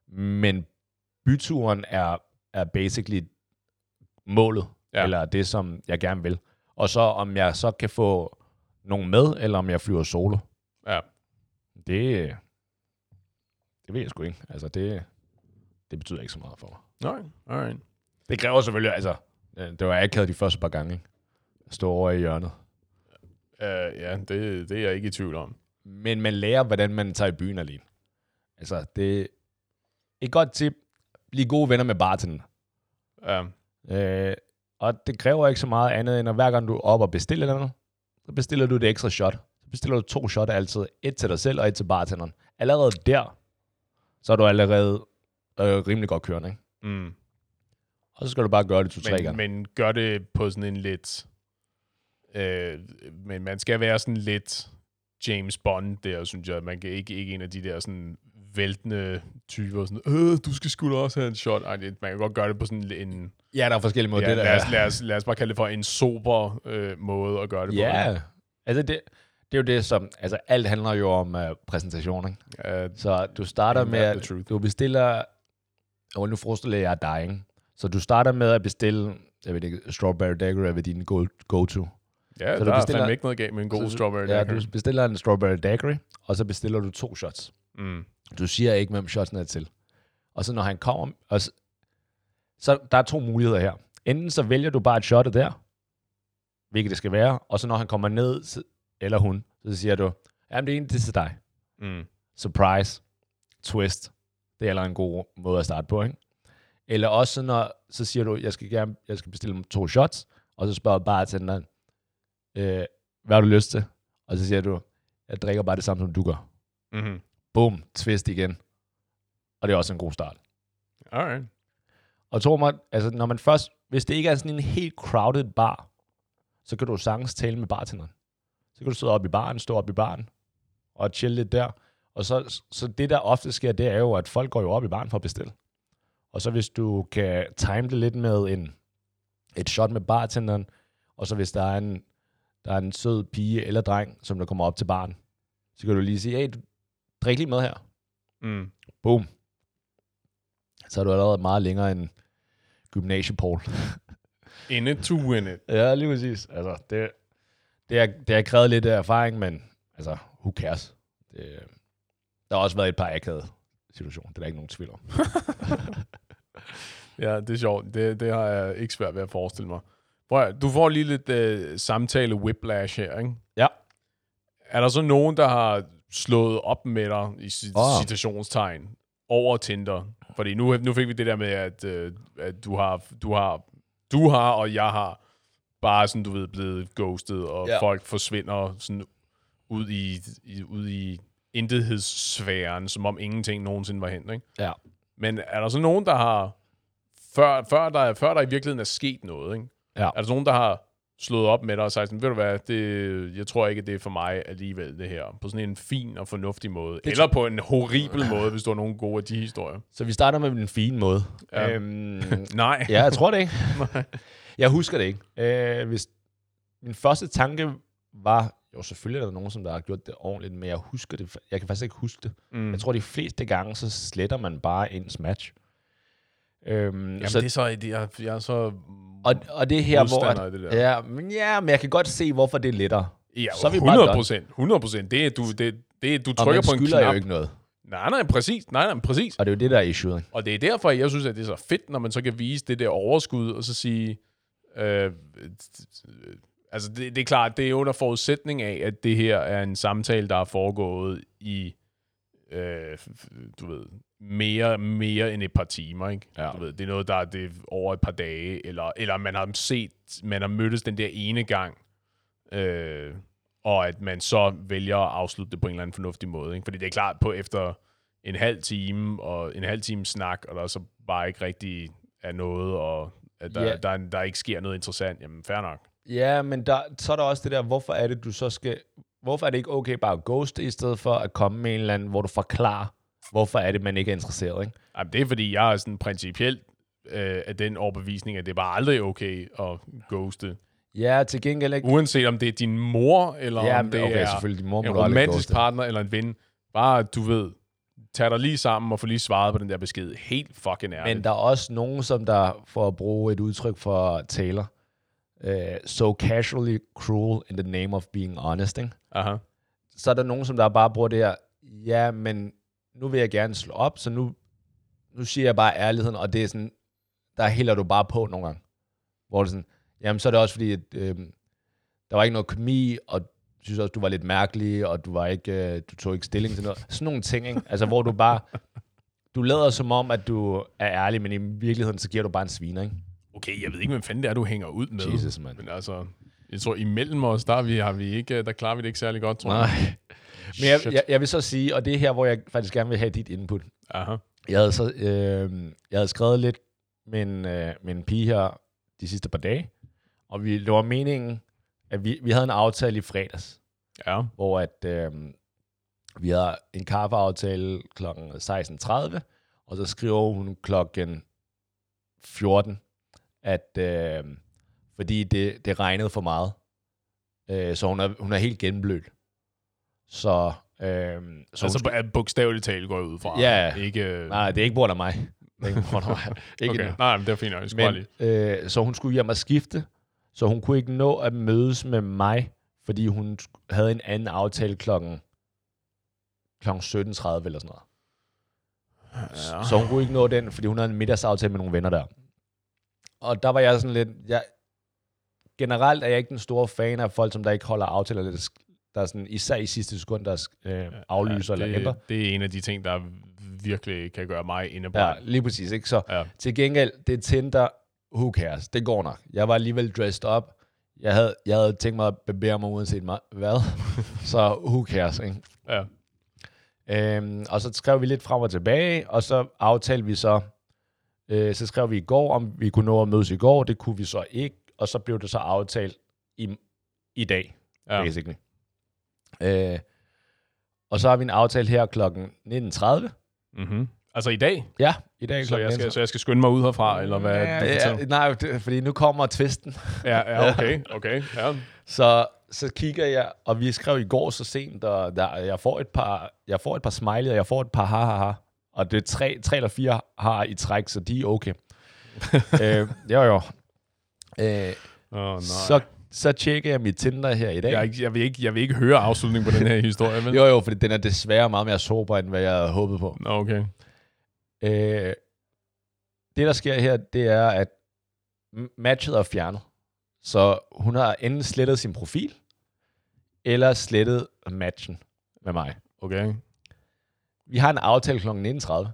Speaker 2: Men byturen er, er basically målet, ja. Eller det, som jeg gerne vil. Og så om jeg så kan få nogen med, eller om jeg flyver solo,
Speaker 1: ja.
Speaker 2: det, det ved jeg sgu ikke. Altså, det, det betyder ikke så meget for mig.
Speaker 1: Nej, alright.
Speaker 2: Det kræver selvfølgelig, altså, det var akavet de første par gange, ikke? At Stå over i hjørnet.
Speaker 1: Uh, ja, det, det er jeg ikke i tvivl om.
Speaker 2: Men man lærer, hvordan man tager i byen alene. Altså, det er et godt tip. Bliv gode venner med bartenden.
Speaker 1: Ja,
Speaker 2: Øh, og det kræver ikke så meget andet, end at hver gang du er op og bestiller noget, så bestiller du det ekstra shot. Så bestiller du to shot altid. Et til dig selv og et til bartenderen. Allerede der, så er du allerede øh, rimelig godt kørende, ikke?
Speaker 1: mm.
Speaker 2: Og så skal du bare gøre det to-tre gange.
Speaker 1: men gør det på sådan en lidt... Øh, men man skal være sådan lidt James Bond der, synes jeg. Man kan ikke, ikke en af de der sådan væltende typer, sådan, øh, du skal sgu da også have en shot. Ej, det, man kan godt gøre det på sådan en...
Speaker 2: Ja, der er forskellige måder.
Speaker 1: Ja,
Speaker 2: det der,
Speaker 1: lad, os, lad, os, lad os bare kalde det for en sober øh, måde at gøre det på.
Speaker 2: Ja, altså det, det er jo det, som... Altså alt handler jo om uh, præsentation, ikke?
Speaker 1: Uh,
Speaker 2: Så du starter med, at du bestiller... Og nu forestiller jeg dig, ikke? Så du starter med at bestille, jeg ved ikke, strawberry daiquiri ved din go- go-to.
Speaker 1: ja,
Speaker 2: Så
Speaker 1: der
Speaker 2: du
Speaker 1: er
Speaker 2: bestiller-
Speaker 1: fandme ikke noget galt med en god
Speaker 2: Så
Speaker 1: strawberry
Speaker 2: Ja,
Speaker 1: daiquiri.
Speaker 2: du bestiller en strawberry daiquiri, og så bestiller du to shots.
Speaker 1: Mm.
Speaker 2: Du siger ikke, hvem shotsene er til. Og så når han kommer, og så, så der er to muligheder her. enten så vælger du bare et shot der, hvilket det skal være, og så når han kommer ned, så, eller hun, så siger du, jamen det er egentlig til dig.
Speaker 1: Mm.
Speaker 2: Surprise, twist. Det er allerede en god måde at starte på, ikke? Eller også når, så siger du, jeg skal gerne, jeg skal bestille to shots, og så spørger bartenderen, øh, hvad har du lyst til? Og så siger du, jeg drikker bare det samme, som du gør.
Speaker 1: Mm-hmm.
Speaker 2: Boom, twist igen. Og det er også en god start.
Speaker 1: Alright.
Speaker 2: Og tro mig, altså når man først, hvis det ikke er sådan en helt crowded bar, så kan du sagtens tale med bartenderen. Så kan du sidde op i baren, stå op i baren, og chill lidt der. Og så, så det, der ofte sker, det er jo, at folk går jo op i baren for at bestille. Og så hvis du kan time det lidt med en, et shot med bartenderen, og så hvis der er en, der er en sød pige eller dreng, som der kommer op til baren, så kan du lige sige, hey, drik lige med her.
Speaker 1: Mm.
Speaker 2: Boom. Så er du allerede meget længere end gymnasiepol. [LAUGHS]
Speaker 1: In it to win it.
Speaker 2: ja, lige præcis. Altså, det, det, er, det har krævet lidt af erfaring, men altså, who cares? Det, der har også været et par akavede situationer. Det er der ikke nogen tvivl om. [LAUGHS]
Speaker 1: Ja, det er sjovt. Det, det har jeg ikke svært ved at forestille mig. Prøv, du får lige lidt øh, samtale whiplash her, ikke?
Speaker 2: Ja.
Speaker 1: Er der så nogen, der har slået op med dig i citationstegn over Tinder? Fordi nu, nu fik vi det der med, at, øh, at du har, du har, du har, og jeg har bare sådan, du ved, blevet ghostet, og
Speaker 2: Ja.
Speaker 1: folk forsvinder sådan ud i, i, ud i intethedssfæren, som om ingenting nogensinde var hent, ikke?
Speaker 2: Ja.
Speaker 1: Men er der så nogen, der har, før, før, der, før der i virkeligheden er sket noget, ikke?
Speaker 2: Ja.
Speaker 1: er der nogen, der har slået op med dig og sagt sådan, ved du hvad, det, jeg tror ikke, det er for mig alligevel, det her. På sådan en fin og fornuftig måde. Det Eller på en horribel måde, hvis du har nogle gode af de historier.
Speaker 2: Så vi starter med en fin måde.
Speaker 1: Ja.
Speaker 2: Øhm, [LAUGHS]
Speaker 1: Nej.
Speaker 2: ja, jeg tror det ikke. [LAUGHS] jeg husker det ikke. Øh, hvis min første tanke var, jo selvfølgelig er der nogen, som der har gjort det ordentligt, men jeg husker det, jeg kan faktisk ikke huske det.
Speaker 1: Mm.
Speaker 2: Jeg tror, de fleste gange, så sletter man bare ens match. Øhm,
Speaker 1: Jamen,
Speaker 2: så,
Speaker 1: det er så, er, jeg er så
Speaker 2: og, og det er her, hvor... At,
Speaker 1: det der.
Speaker 2: ja, men ja, men jeg kan godt se, hvorfor det er lettere.
Speaker 1: Ja,
Speaker 2: så er vi bare
Speaker 1: 100
Speaker 2: done.
Speaker 1: procent. 100 procent. Det er, du, det, det du
Speaker 2: Og
Speaker 1: trykker
Speaker 2: man
Speaker 1: på en
Speaker 2: skylder
Speaker 1: knap.
Speaker 2: jo ikke noget.
Speaker 1: Nej, nej, præcis. Nej, nej, præcis.
Speaker 2: Og det er jo det, der er issue. ikke?
Speaker 1: Og det er derfor, jeg synes, at det er så fedt, når man så kan vise det der overskud, og så sige, øh, altså det, det er klart, det er under forudsætning af, at det her er en samtale, der er foregået i, øh, du ved, mere, mere end et par timer, ikke?
Speaker 2: Ja.
Speaker 1: Du ved, det er noget, der er det er over et par dage, eller, eller man har set, man har mødtes den der ene gang, øh, og at man så vælger at afslutte det på en eller anden fornuftig måde, ikke? Fordi det er klart, på efter en halv time og en halv time snak, og der så bare ikke rigtig er noget, og at der, yeah. der, der ikke sker noget interessant, jamen fair nok.
Speaker 2: Ja, men der, så er der også det der, hvorfor er det, du så skal... Hvorfor er det ikke okay bare at ghoste, i stedet for at komme med en eller anden, hvor du forklarer, hvorfor er det, man ikke er interesseret, ikke?
Speaker 1: Jamen, det er fordi, jeg er sådan principielt øh, af den overbevisning, at det er bare aldrig okay at ghoste.
Speaker 2: Ja, til gengæld ikke.
Speaker 1: Uanset om det er din mor, eller
Speaker 2: Ja,
Speaker 1: om det
Speaker 2: okay,
Speaker 1: er
Speaker 2: selvfølgelig, din mor
Speaker 1: en romantisk partner eller en ven. Bare, du ved, tag dig lige sammen og få lige svaret på den der besked. Helt fucking ærligt.
Speaker 2: Men der er også nogen, som der, for at bruge et udtryk for Taylor, uh, so casually cruel in the name of being honest, ikke?
Speaker 1: Aha.
Speaker 2: så er der nogen, som der bare bruger det her, ja, men nu vil jeg gerne slå op, så nu, nu siger jeg bare ærligheden, og det er sådan, der hælder du bare på nogle gange. Hvor det sådan, jamen så er det også fordi, at øhm, der var ikke noget kemi, og synes også, du var lidt mærkelig, og du, var ikke, øh, du tog ikke stilling til noget. Sådan nogle ting, ikke? Altså, hvor du bare, du lader som om, at du er ærlig, men i virkeligheden, så giver du bare en sviner, ikke?
Speaker 1: Okay, jeg ved ikke, hvem fanden det er, du hænger ud med.
Speaker 2: Jesus, mand.
Speaker 1: Men altså, jeg tror, imellem os, der, er vi, har vi ikke, der klarer vi det ikke særlig godt, tror jeg.
Speaker 2: Nej. Men jeg, jeg, jeg vil så sige, og det er her, hvor jeg faktisk gerne vil have dit input.
Speaker 1: Aha.
Speaker 2: Jeg havde, så, øh, jeg havde skrevet lidt med en, øh, med en pige her de sidste par dage, og vi, det var meningen, at vi, vi havde en aftale i fredags,
Speaker 1: Ja.
Speaker 2: hvor at, øh, vi havde en kaffeaftale kl. 16.30, og så skriver hun klokken 14, at øh, fordi det, det regnede for meget, øh, så hun er, hun er helt gennemblødt. Så, øh, så
Speaker 1: Altså, bu- bogstaveligt talt går jeg ud fra.
Speaker 2: Ja.
Speaker 1: Ikke,
Speaker 2: nej, nej, det er ikke grund af mig. Det er ikke grund af mig. [LAUGHS] Ikke
Speaker 1: okay. Nej, men det er fint nok.
Speaker 2: Men,
Speaker 1: lige.
Speaker 2: øh, så hun skulle hjem og skifte, så hun kunne ikke nå at mødes med mig, fordi hun havde en anden aftale klokken, klokken 17.30 eller sådan noget.
Speaker 1: Ja.
Speaker 2: Så hun kunne ikke nå den, fordi hun havde en middagsaftale med nogle venner der. Og der var jeg sådan lidt... Jeg, generelt er jeg ikke den store fan af folk, som der ikke holder aftaler, der, der er sådan, især i sidste sekund, der øh, aflyser
Speaker 1: ja, det,
Speaker 2: eller ændrer.
Speaker 1: Det er en af de ting, der virkelig kan gøre mig indebrændt.
Speaker 2: Ja, lige præcis. Ikke? Så
Speaker 1: Ja.
Speaker 2: til gengæld, det er Tinder, who cares? Det går nok. Jeg var alligevel dressed up. Jeg havde, jeg havde tænkt mig at bevæge mig uanset mig, hvad. [LAUGHS] så who cares, ikke?
Speaker 1: Ja.
Speaker 2: Øhm, og så skrev vi lidt frem og tilbage, og så aftalte vi så, øh, så skrev vi i går, om vi kunne nå at mødes i går. Det kunne vi så ikke, og så blev det så aftalt i, i dag, ja. Basically. Øh, og så har vi en aftale her klokken 19.30.
Speaker 1: Mm-hmm. Altså i dag?
Speaker 2: Ja, i dag
Speaker 1: Så jeg, skal,
Speaker 2: 19.30.
Speaker 1: så jeg skal skynde mig ud herfra, eller hvad?
Speaker 2: ja, ja, nej, det, fordi nu kommer tvisten.
Speaker 1: ja, ja, [LAUGHS] okay, okay. Ja.
Speaker 2: Så, så kigger jeg, og vi skrev i går så sent, og der, jeg, får et par, jeg får et par smiley, og jeg får et par ha, ha, ha. Og det er tre, tre eller fire har i træk, så de er okay. [LAUGHS] øh, jo, jo. Øh,
Speaker 1: Oh, nej.
Speaker 2: så, så tjekker jeg mit Tinder her i dag.
Speaker 1: jeg, jeg, vil ikke, jeg vil ikke høre afslutningen på den her historie, vel?
Speaker 2: Jo, jo, for den er desværre meget mere sober, end hvad jeg havde håbet på.
Speaker 1: Okay.
Speaker 2: Øh, det, der sker her, det er, at matchet er fjernet. Så hun har enten slettet sin profil, eller slettet matchen med mig.
Speaker 1: Okay.
Speaker 2: Vi har en aftale kl. 19.30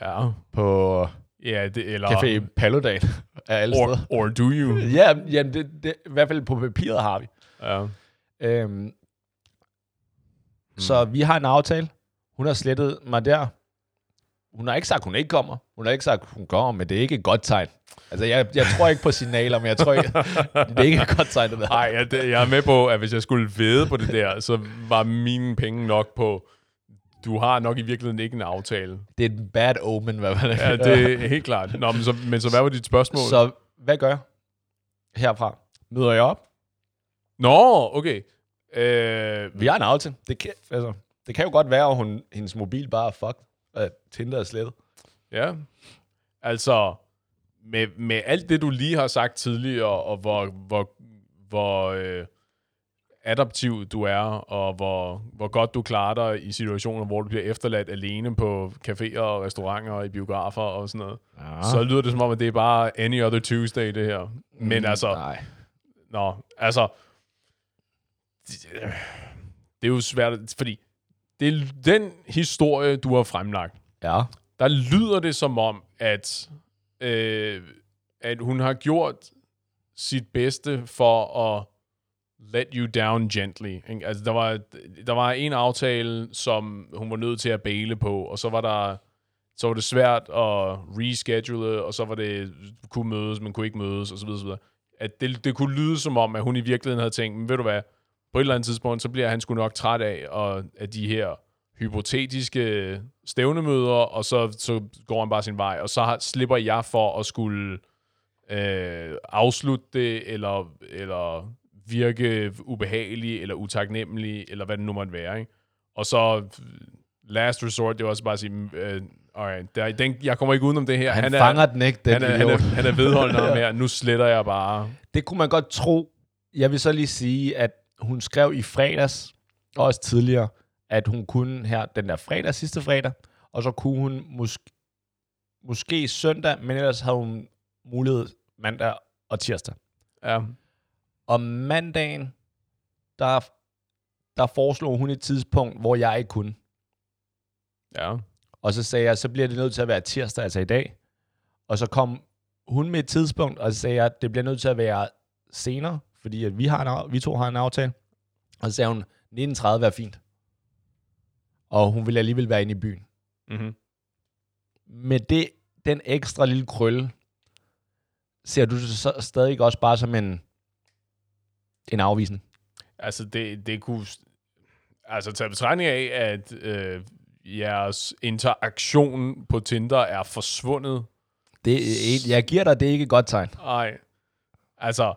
Speaker 1: Ja.
Speaker 2: på
Speaker 1: Ja, det, eller...
Speaker 2: Café Paludan af alle
Speaker 1: Or,
Speaker 2: steder.
Speaker 1: or do you? [LAUGHS]
Speaker 2: Ja, jamen det, det, i hvert fald på papiret har vi.
Speaker 1: Ja.
Speaker 2: Øhm, Så vi har en aftale. Hun har slettet mig der. Hun har ikke sagt, hun ikke kommer. Hun har ikke sagt, hun kommer, men det er ikke et godt tegn. Altså, jeg, jeg tror ikke på signaler, men jeg tror ikke, [LAUGHS] det er ikke et godt tegn, det der.
Speaker 1: Nej, jeg, jeg er med på, at hvis jeg skulle vede på det der, så var mine penge nok på, du har nok i virkeligheden ikke en aftale.
Speaker 2: Det er et bad omen, hvad man
Speaker 1: Ja, det er helt klart. Nå, men så, men så hvad var dit spørgsmål?
Speaker 2: Så hvad gør jeg herfra? Møder jeg op?
Speaker 1: Nå, okay. Øh,
Speaker 2: Vi har en aftale. Det kan, altså, det kan jo godt være, at hun, hendes mobil bare er fucked. At Tinder er slettet.
Speaker 1: Ja. Altså, med, med alt det, du lige har sagt tidligere, og hvor, hvor, hvor øh, adaptiv du er, og hvor, hvor godt du klarer dig i situationer, hvor du bliver efterladt alene på caféer og restauranter og i biografer og sådan noget,
Speaker 2: Ja.
Speaker 1: så lyder det som om, at det er bare any other Tuesday, det her. Men altså,
Speaker 2: Mm, Nej.
Speaker 1: Nå, altså... Det, det er jo svært, fordi det er den historie, du har fremlagt.
Speaker 2: Ja.
Speaker 1: Der lyder det som om, at, øh, at hun har gjort sit bedste for at let you down gently. Ikke? Altså, der var, der var en aftale, som hun var nødt til at bale på, og så var der så var det svært at reschedule, og så var det kunne mødes, men kunne ikke mødes, osv. osv. At det, det kunne lyde som om, at hun i virkeligheden havde tænkt, men ved du hvad, på et eller andet tidspunkt, så bliver han sgu nok træt af, og, af de her hypotetiske stævnemøder, og så, så går han bare sin vej, og så har, slipper jeg for at skulle øh, afslutte det, eller, eller virke ubehagelig, eller utaknemmelig, eller hvad det nu måtte være. Ikke? Og så last resort, det var også bare at sige, øh, alright, der, den, jeg kommer ikke udenom det her.
Speaker 2: Han, han
Speaker 1: er,
Speaker 2: fanger den ikke, den
Speaker 1: han, er, han, er, han er vedholdende om [LAUGHS] her. Nu sletter jeg bare.
Speaker 2: Det kunne man godt tro. Jeg vil så lige sige, at hun skrev i fredags, og også tidligere, at hun kunne her den der fredag, sidste fredag, og så kunne hun måske, måske søndag, men ellers havde hun mulighed mandag og tirsdag.
Speaker 1: Ja.
Speaker 2: Og mandagen, der, der foreslog hun et tidspunkt, hvor jeg ikke kunne.
Speaker 1: Ja.
Speaker 2: Og så sagde jeg, så bliver det nødt til at være tirsdag, altså i dag. Og så kom hun med et tidspunkt, og så sagde jeg, at det bliver nødt til at være senere, fordi at vi, har en, vi to har en aftale. Og så sagde hun, 1930 er fint. Og hun ville alligevel være inde i byen.
Speaker 1: Mm-hmm.
Speaker 2: Med det, den ekstra lille krølle, ser du det så stadig også bare som en, en afvisning?
Speaker 1: Altså, det, det kunne... Altså, tage betragtning af, at øh, jeres interaktion på Tinder er forsvundet.
Speaker 2: Det, jeg giver dig, det er ikke et godt tegn.
Speaker 1: Nej. Altså,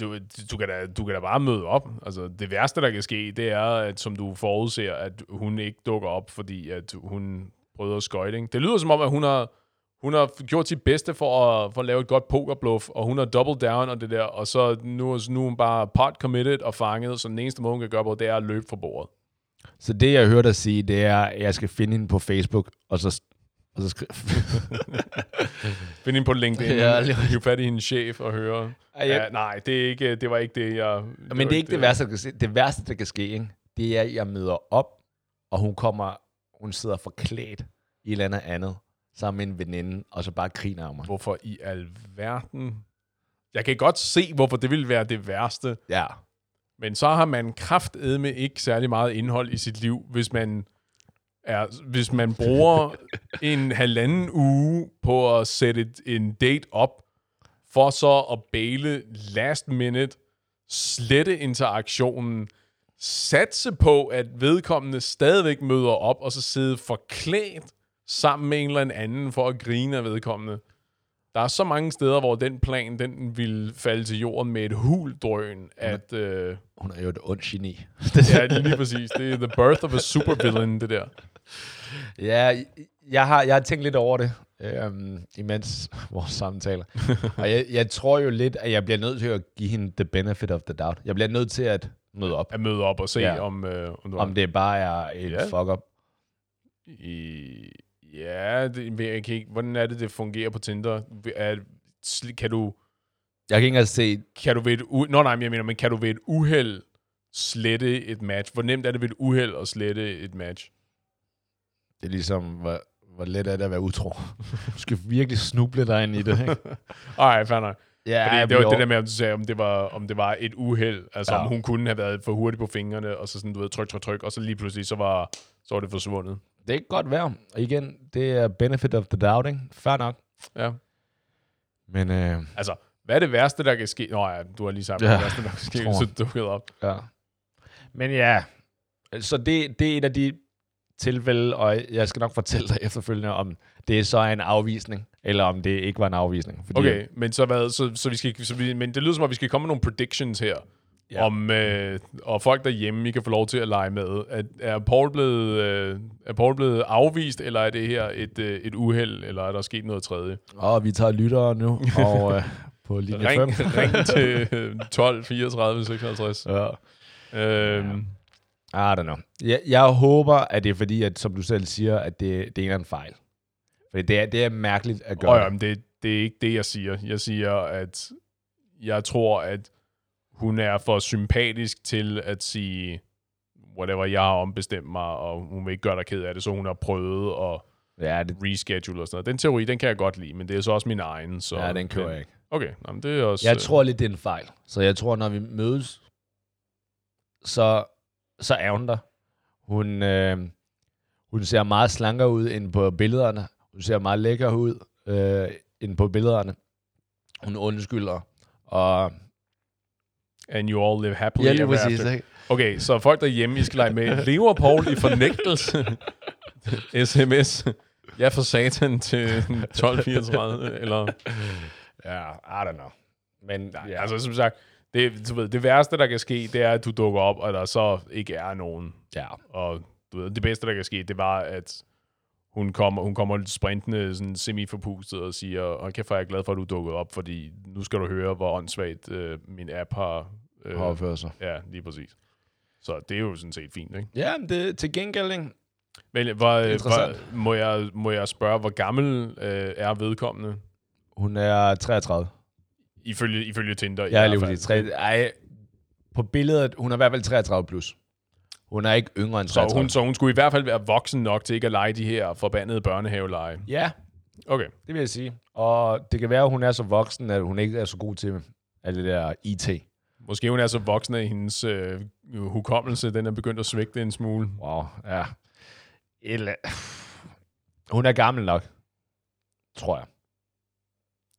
Speaker 1: du, du, kan da, du kan da bare møde op. Altså, det værste, der kan ske, det er, at som du forudser, at hun ikke dukker op, fordi at hun prøvede at skøjte. ikke? Det lyder som om, at hun har, hun har gjort sit bedste for at, for at lave et godt pokerbluff, og hun har double down og det der, og så nu, nu er hun bare pot committed og fanget, så den eneste måde, hun kan gøre på, det er at løbe fra bordet.
Speaker 2: Så det, jeg hørte dig sige, det er, at jeg skal finde hende på Facebook, og så Og så skri- [LAUGHS]
Speaker 1: Find ind på LinkedIn.
Speaker 2: Ja,
Speaker 1: ja, Hiv fat i hendes chef og høre.
Speaker 2: Ej, jeg-
Speaker 1: Ja, nej, det, er ikke, det var ikke det, jeg...
Speaker 2: Men det er ikke det værste, der kan ske. Det værste, der kan ske, ikke? det er, at jeg møder op, og hun kommer, hun sidder forklædt i et eller andet andet, sammen med en veninde, og så bare griner af mig.
Speaker 1: Hvorfor i alverden? Jeg kan godt se, hvorfor det ville være det værste.
Speaker 2: Ja.
Speaker 1: Men så har man kraftedme ikke særlig meget indhold i sit liv, hvis man er, hvis man bruger [LAUGHS] en halvanden uge på at sætte et, en date op, for så at bale last minute, slette interaktionen, satse på, at vedkommende stadigvæk møder op, og så sidde forklædt sammen med en eller anden for at grine af vedkommende. Der er så mange steder, hvor den plan, den vil falde til jorden med et huldrøn, at... Øh,
Speaker 2: Hun er jo et ondt geni. [LAUGHS]
Speaker 1: ja, lige præcis. Det er the birth of a supervillain, det der.
Speaker 2: Ja, jeg har, jeg har tænkt lidt over det, øhm, imens vores samtaler. [LAUGHS] og jeg, jeg tror jo lidt, at jeg bliver nødt til at give hende the benefit of the doubt. Jeg bliver nødt til at møde op.
Speaker 1: At møde op og se,
Speaker 2: ja.
Speaker 1: om, øh, om du
Speaker 2: Om det bare er et
Speaker 1: Ja.
Speaker 2: fuck-up.
Speaker 1: I, ja, det, jeg kan ikke, hvordan er det, det fungerer på Tinder? Er, kan du,
Speaker 2: Jeg kan ikke engang se...
Speaker 1: kan du ved et, u- Nå, nej, men jeg mener, men kan du ved et uheld slette et match? Hvor nemt er det ved et uheld at slette et match?
Speaker 2: Det er ligesom, hvor, hvor let er det at være utro. Du skal virkelig snuble dig ind i det, ikke? [LAUGHS]
Speaker 1: Ej, fair nok.
Speaker 2: Ja,
Speaker 1: Fordi det var det der med, om du sagde, om det var, om det var et uheld. Altså,
Speaker 2: ja.
Speaker 1: om hun kunne have været for hurtig på fingrene, og så sådan, du ved, tryk, tryk, tryk, og så lige pludselig, så var, så var det forsvundet.
Speaker 2: Det er ikke godt værd. Og igen, det er benefit of the doubt, ikke? Fair nok.
Speaker 1: Ja.
Speaker 2: Men øh,
Speaker 1: Altså, hvad er det værste, der kan ske? Nå ja, du har lige sagt,
Speaker 2: Ja,
Speaker 1: hvad det værste, der kan ske,
Speaker 2: tror
Speaker 1: så dukket op.
Speaker 2: ja. Men ja, så det, det er et af de tilfælde, og jeg skal nok fortælle dig efterfølgende, om det så er en afvisning, eller om det ikke var en afvisning. Fordi
Speaker 1: Okay, men så hvad, så, så vi skal, så vi, men det lyder som om, vi skal komme med nogle predictions her.
Speaker 2: Ja.
Speaker 1: Ja. Om, øh, og folk derhjemme, I kan få lov til at lege med. Er, er, Paul blevet, øh, er Paul blevet afvist, eller er det her et, øh, et uheld, eller er der sket noget tredje?
Speaker 2: Og vi tager lyttere nu, og øh, på linje 5.
Speaker 1: Ring, [LAUGHS] ring til øh, 12 34 56.
Speaker 2: Ja.
Speaker 1: Øhm,
Speaker 2: I don't know. Jeg, jeg håber, at det er fordi, at, som du selv siger, at det, det er en fejl. For det er, det er mærkeligt at gøre.
Speaker 1: Og ja, men det, det er ikke det, jeg siger. Jeg siger, at jeg tror, at hun er for sympatisk til at sige, whatever, jeg har ombestemt mig, og hun vil ikke gøre dig ked af det, så hun har prøvet at
Speaker 2: ja, det,
Speaker 1: reschedule og sådan noget. Den teori, den kan jeg godt lide, men det er så også min egen. Så
Speaker 2: ja, den kører jeg ikke.
Speaker 1: Okay, nå, men det er også...
Speaker 2: Jeg tror lidt, det er en fejl. Så jeg tror, når vi mødes, så, så er hun der. Hun, øh, hun ser meget slankere ud end på billederne. Hun ser meget lækker ud øh, end på billederne. Hun undskylder. Og
Speaker 1: And you all live happily
Speaker 2: ja,
Speaker 1: ever
Speaker 2: præcis.
Speaker 1: after.
Speaker 2: Ikke?
Speaker 1: Okay, så folk derhjemme, I skal lege med. Lever Paul i fornægtelse? [LAUGHS] SMS. Ja, for satan til 1234, eller...
Speaker 2: Ja, I don't know. Men ja.
Speaker 1: altså som sagt, det, du ved, det værste, der kan ske, det er, at du dukker op, og der så ikke er nogen.
Speaker 2: ja.
Speaker 1: Og du ved, det bedste, der kan ske, det var, at hun kommer, hun kommer lidt sprintende, sådan semi-forpustet og siger, og kæft, hvor er jeg glad for, at du dukket op, fordi nu skal du høre, hvor åndssvagt øh, min app har... Øh,
Speaker 2: Har opført sig.
Speaker 1: ja, lige præcis. Så det er jo sådan set fint, ikke?
Speaker 2: Ja, det til gengæld, ikke?
Speaker 1: Men hvor, øh,
Speaker 2: Interessant.
Speaker 1: hvor, må, jeg, må jeg spørge, hvor gammel øh, er vedkommende?
Speaker 2: Hun er 33.
Speaker 1: Ifølge, ifølge Tinder. i
Speaker 2: Ja, lige præcis. Ej, på billedet, hun er i hvert fald 33 plus. Hun er ikke yngre end
Speaker 1: Så
Speaker 2: 33.
Speaker 1: hun, så hun skulle i hvert fald være voksen nok til ikke at lege de her forbandede børnehaveleje.
Speaker 2: Ja,
Speaker 1: Okay.
Speaker 2: det vil jeg sige. Og det kan være, at hun er så voksen, at hun ikke er så god til alt det der IT.
Speaker 1: Måske hun er så voksen, at hendes øh, hukommelse den er begyndt at svægte en smule.
Speaker 2: Wow, ja. Eller... Hun er gammel nok, tror jeg.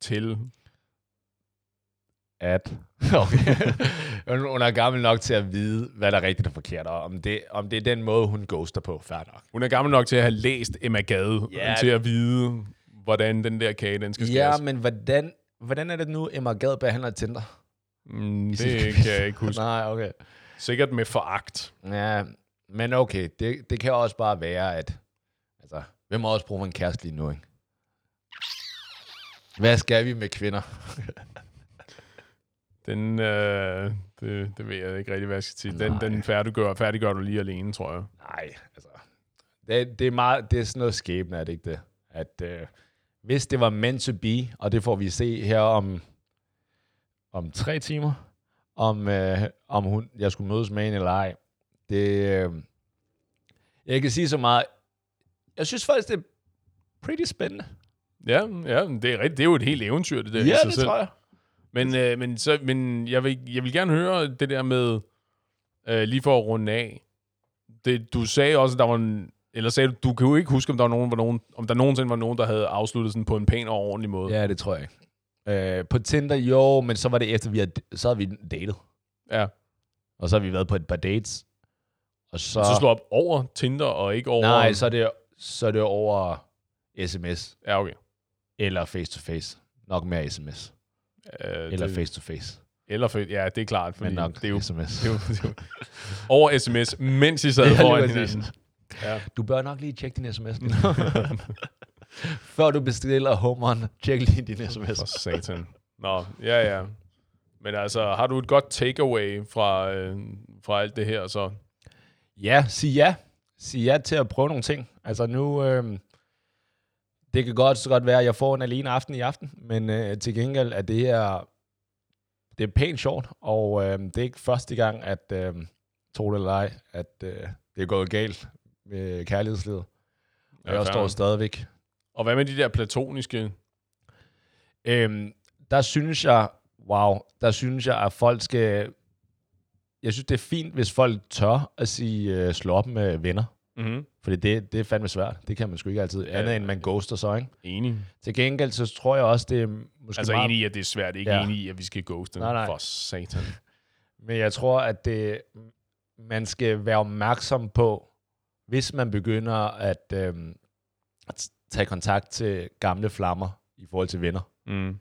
Speaker 1: Til.
Speaker 2: At... [LAUGHS] Okay. Hun- er gammel nok til at vide, hvad der er rigtigt og forkert, og om det, om det er den måde, hun ghoster på, fair nok.
Speaker 1: Hun er gammel nok til at have læst Emma Gade,
Speaker 2: Ja.
Speaker 1: til at vide, hvordan den der kage, den skal
Speaker 2: Ja,
Speaker 1: skæres.
Speaker 2: men hvordan, hvordan er det nu, Emma Gad behandler Tinder?
Speaker 1: Mm, det [LAUGHS] kan jeg ikke huske.
Speaker 2: Nej, okay.
Speaker 1: Sikkert med foragt.
Speaker 2: Ja, men okay, det, det kan også bare være, at... Altså, hvem har også brug for en kæreste lige nu, ikke? Hvad skal vi med kvinder? [LAUGHS]
Speaker 1: Den, øh, det, det ved jeg ikke rigtig, hvad jeg skal sige. Den,
Speaker 2: Nej.
Speaker 1: den færdiggør, færdiggør du lige alene, tror jeg.
Speaker 2: Nej, altså... Det, det, er meget, det er sådan noget skæbne, er det ikke det? at øh, hvis det var meant to be, og det får vi se her om, om tre timer, om, øh, om hun, jeg skulle mødes med hende eller ej. Det, øh, jeg kan sige så meget. Jeg synes faktisk, det er pretty spændende.
Speaker 1: Ja, ja, det er rigtigt. Det er jo et helt eventyr, det der.
Speaker 2: Ja, det
Speaker 1: selv.
Speaker 2: tror jeg.
Speaker 1: Men, øh, men, så, men jeg, vil, jeg vil gerne høre det der med, øh, lige for at runde af. Det, du sagde også, at der var en, eller sagde du, du kan jo ikke huske, om der, var nogen, var nogen, om der nogensinde var nogen, der havde afsluttet sådan på en pæn og ordentlig måde.
Speaker 2: Ja, det tror jeg ikke. Øh, på Tinder, jo, men så var det efter, vi havde, så havde vi datet.
Speaker 1: ja.
Speaker 2: Og så har vi været på et par dates. Og så...
Speaker 1: Så slå op over Tinder og ikke over...
Speaker 2: Nej, så er det, så er det over sms.
Speaker 1: Ja, okay.
Speaker 2: Eller face-to-face. Nok mere sms.
Speaker 1: Øh,
Speaker 2: Eller face-to-face.
Speaker 1: Eller fe- ja, det er klart, fordi
Speaker 2: Men nok
Speaker 1: det er jo,
Speaker 2: sms.
Speaker 1: det er jo, det er jo over sms, mens I sad foran hinanden. Ja.
Speaker 2: Du bør nok lige tjekke din sms. [LAUGHS] Før du bestiller hummeren, tjek lige din sms.
Speaker 1: For satan. Nå, ja, ja. Men altså, har du et godt takeaway fra, øh, fra alt det her, så...
Speaker 2: Ja, sig ja. Sig ja til at prøve nogle ting. Altså nu, øh, det kan godt så godt være, at jeg får en alene aften i aften, men øh, til gengæld er det her, det er pænt sjovt, og øh, det er ikke første gang, at, øh, tro det eller ej, at øh, det er gået galt med kærlighedslivet. Og jeg står stadigvæk.
Speaker 1: Og hvad med de der platoniske...
Speaker 2: Øhm, der synes jeg, wow, der synes jeg, at folk skal, jeg synes, det er fint, hvis folk tør at sige, øh, slå op med venner.
Speaker 1: Mm-hmm.
Speaker 2: Fordi det, det er fandme svært. Det kan man sgu ikke altid.
Speaker 1: Ja.
Speaker 2: Andet end man ghoster så, ikke?
Speaker 1: Enig.
Speaker 2: Til gengæld, så tror jeg også, det er måske
Speaker 1: Altså
Speaker 2: meget...
Speaker 1: enig i, at det er svært. Ikke
Speaker 2: Ja.
Speaker 1: enig i, at vi skal ghoste.
Speaker 2: Nej, nej.
Speaker 1: For satan.
Speaker 2: Men jeg tror, at det, man skal være opmærksom på, hvis man begynder at, øhm, at tage kontakt til gamle flammer i forhold til venner.
Speaker 1: Mm.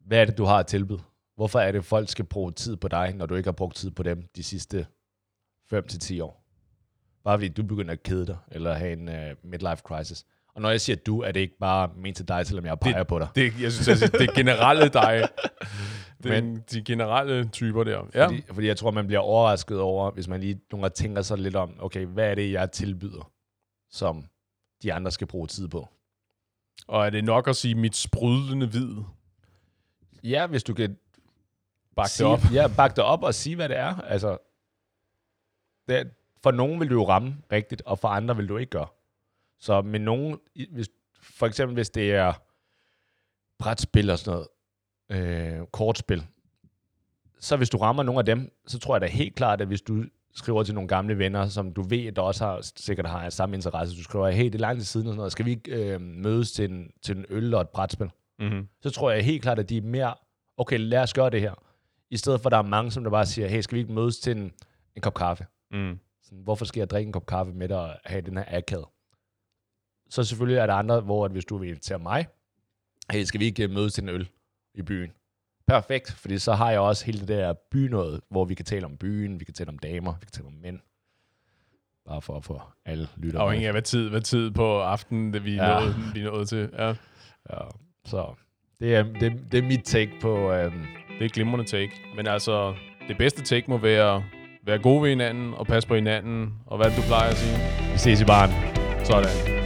Speaker 2: Hvad er det, du har at tilbyde? Hvorfor er det, folk skal bruge tid på dig, når du ikke har brugt tid på dem de sidste 5-10 år? Bare fordi du begynder at kede dig, eller have en uh, midlife crisis. Og når jeg siger du, er det ikke bare ment til dig, selvom jeg peger det, på dig.
Speaker 1: Det, jeg synes, altså, det er generelle dig. [LAUGHS] Det er de generelle typer der. Ja.
Speaker 2: Fordi, fordi jeg tror, man bliver overrasket over, hvis man lige nogle gange tænker sig lidt om, okay, hvad er det, jeg tilbyder, som de andre skal bruge tid på?
Speaker 1: Og er det nok at sige mit sprudlende hvid?
Speaker 2: Ja, hvis du kan
Speaker 1: Bak det op.
Speaker 2: Ja, bak det op og sige, hvad det er. Altså, det, for nogen vil du jo ramme rigtigt, og for andre vil du ikke gøre. Så med nogen, hvis, for eksempel hvis det er brætspil og sådan noget, øh, kortspil, så hvis du rammer nogle af dem, så tror jeg da helt klart, at hvis du skriver til nogle gamle venner, som du ved, der også har, sikkert har samme interesse, du skriver, hey, det er lang tid siden, og sådan noget. skal vi ikke øh, mødes til en, til en øl og et brætspil?
Speaker 1: Mm-hmm.
Speaker 2: så tror jeg helt klart, at de er mere, okay, lad os gøre det her. I stedet for, at der er mange, som der bare siger, hey, skal vi ikke mødes til en, en kop kaffe?
Speaker 1: Mm.
Speaker 2: Sådan, hvorfor skal jeg drikke en kop kaffe med dig og have den her akad? Så selvfølgelig er der andre, hvor at hvis du vil invitere mig, hey, skal vi ikke øh, mødes til en øl i byen? Perfekt, fordi så har jeg også hele det der bynået, hvor vi kan tale om byen, vi kan tale om damer, vi kan tale om mænd. Bare for at få alle lytter.
Speaker 1: Afhængig af, hvad tid, hvad tid på aftenen det vi,
Speaker 2: Ja.
Speaker 1: nåede, vi nået til. Ja.
Speaker 2: Ja, så det er, det, det er mit take på, øhm,
Speaker 1: Det er glimrende take. Men altså, det bedste take må være, være gode ved hinanden og passe på hinanden. Og hvad du plejer at sige?
Speaker 2: vi ses i baren.
Speaker 1: Sådan.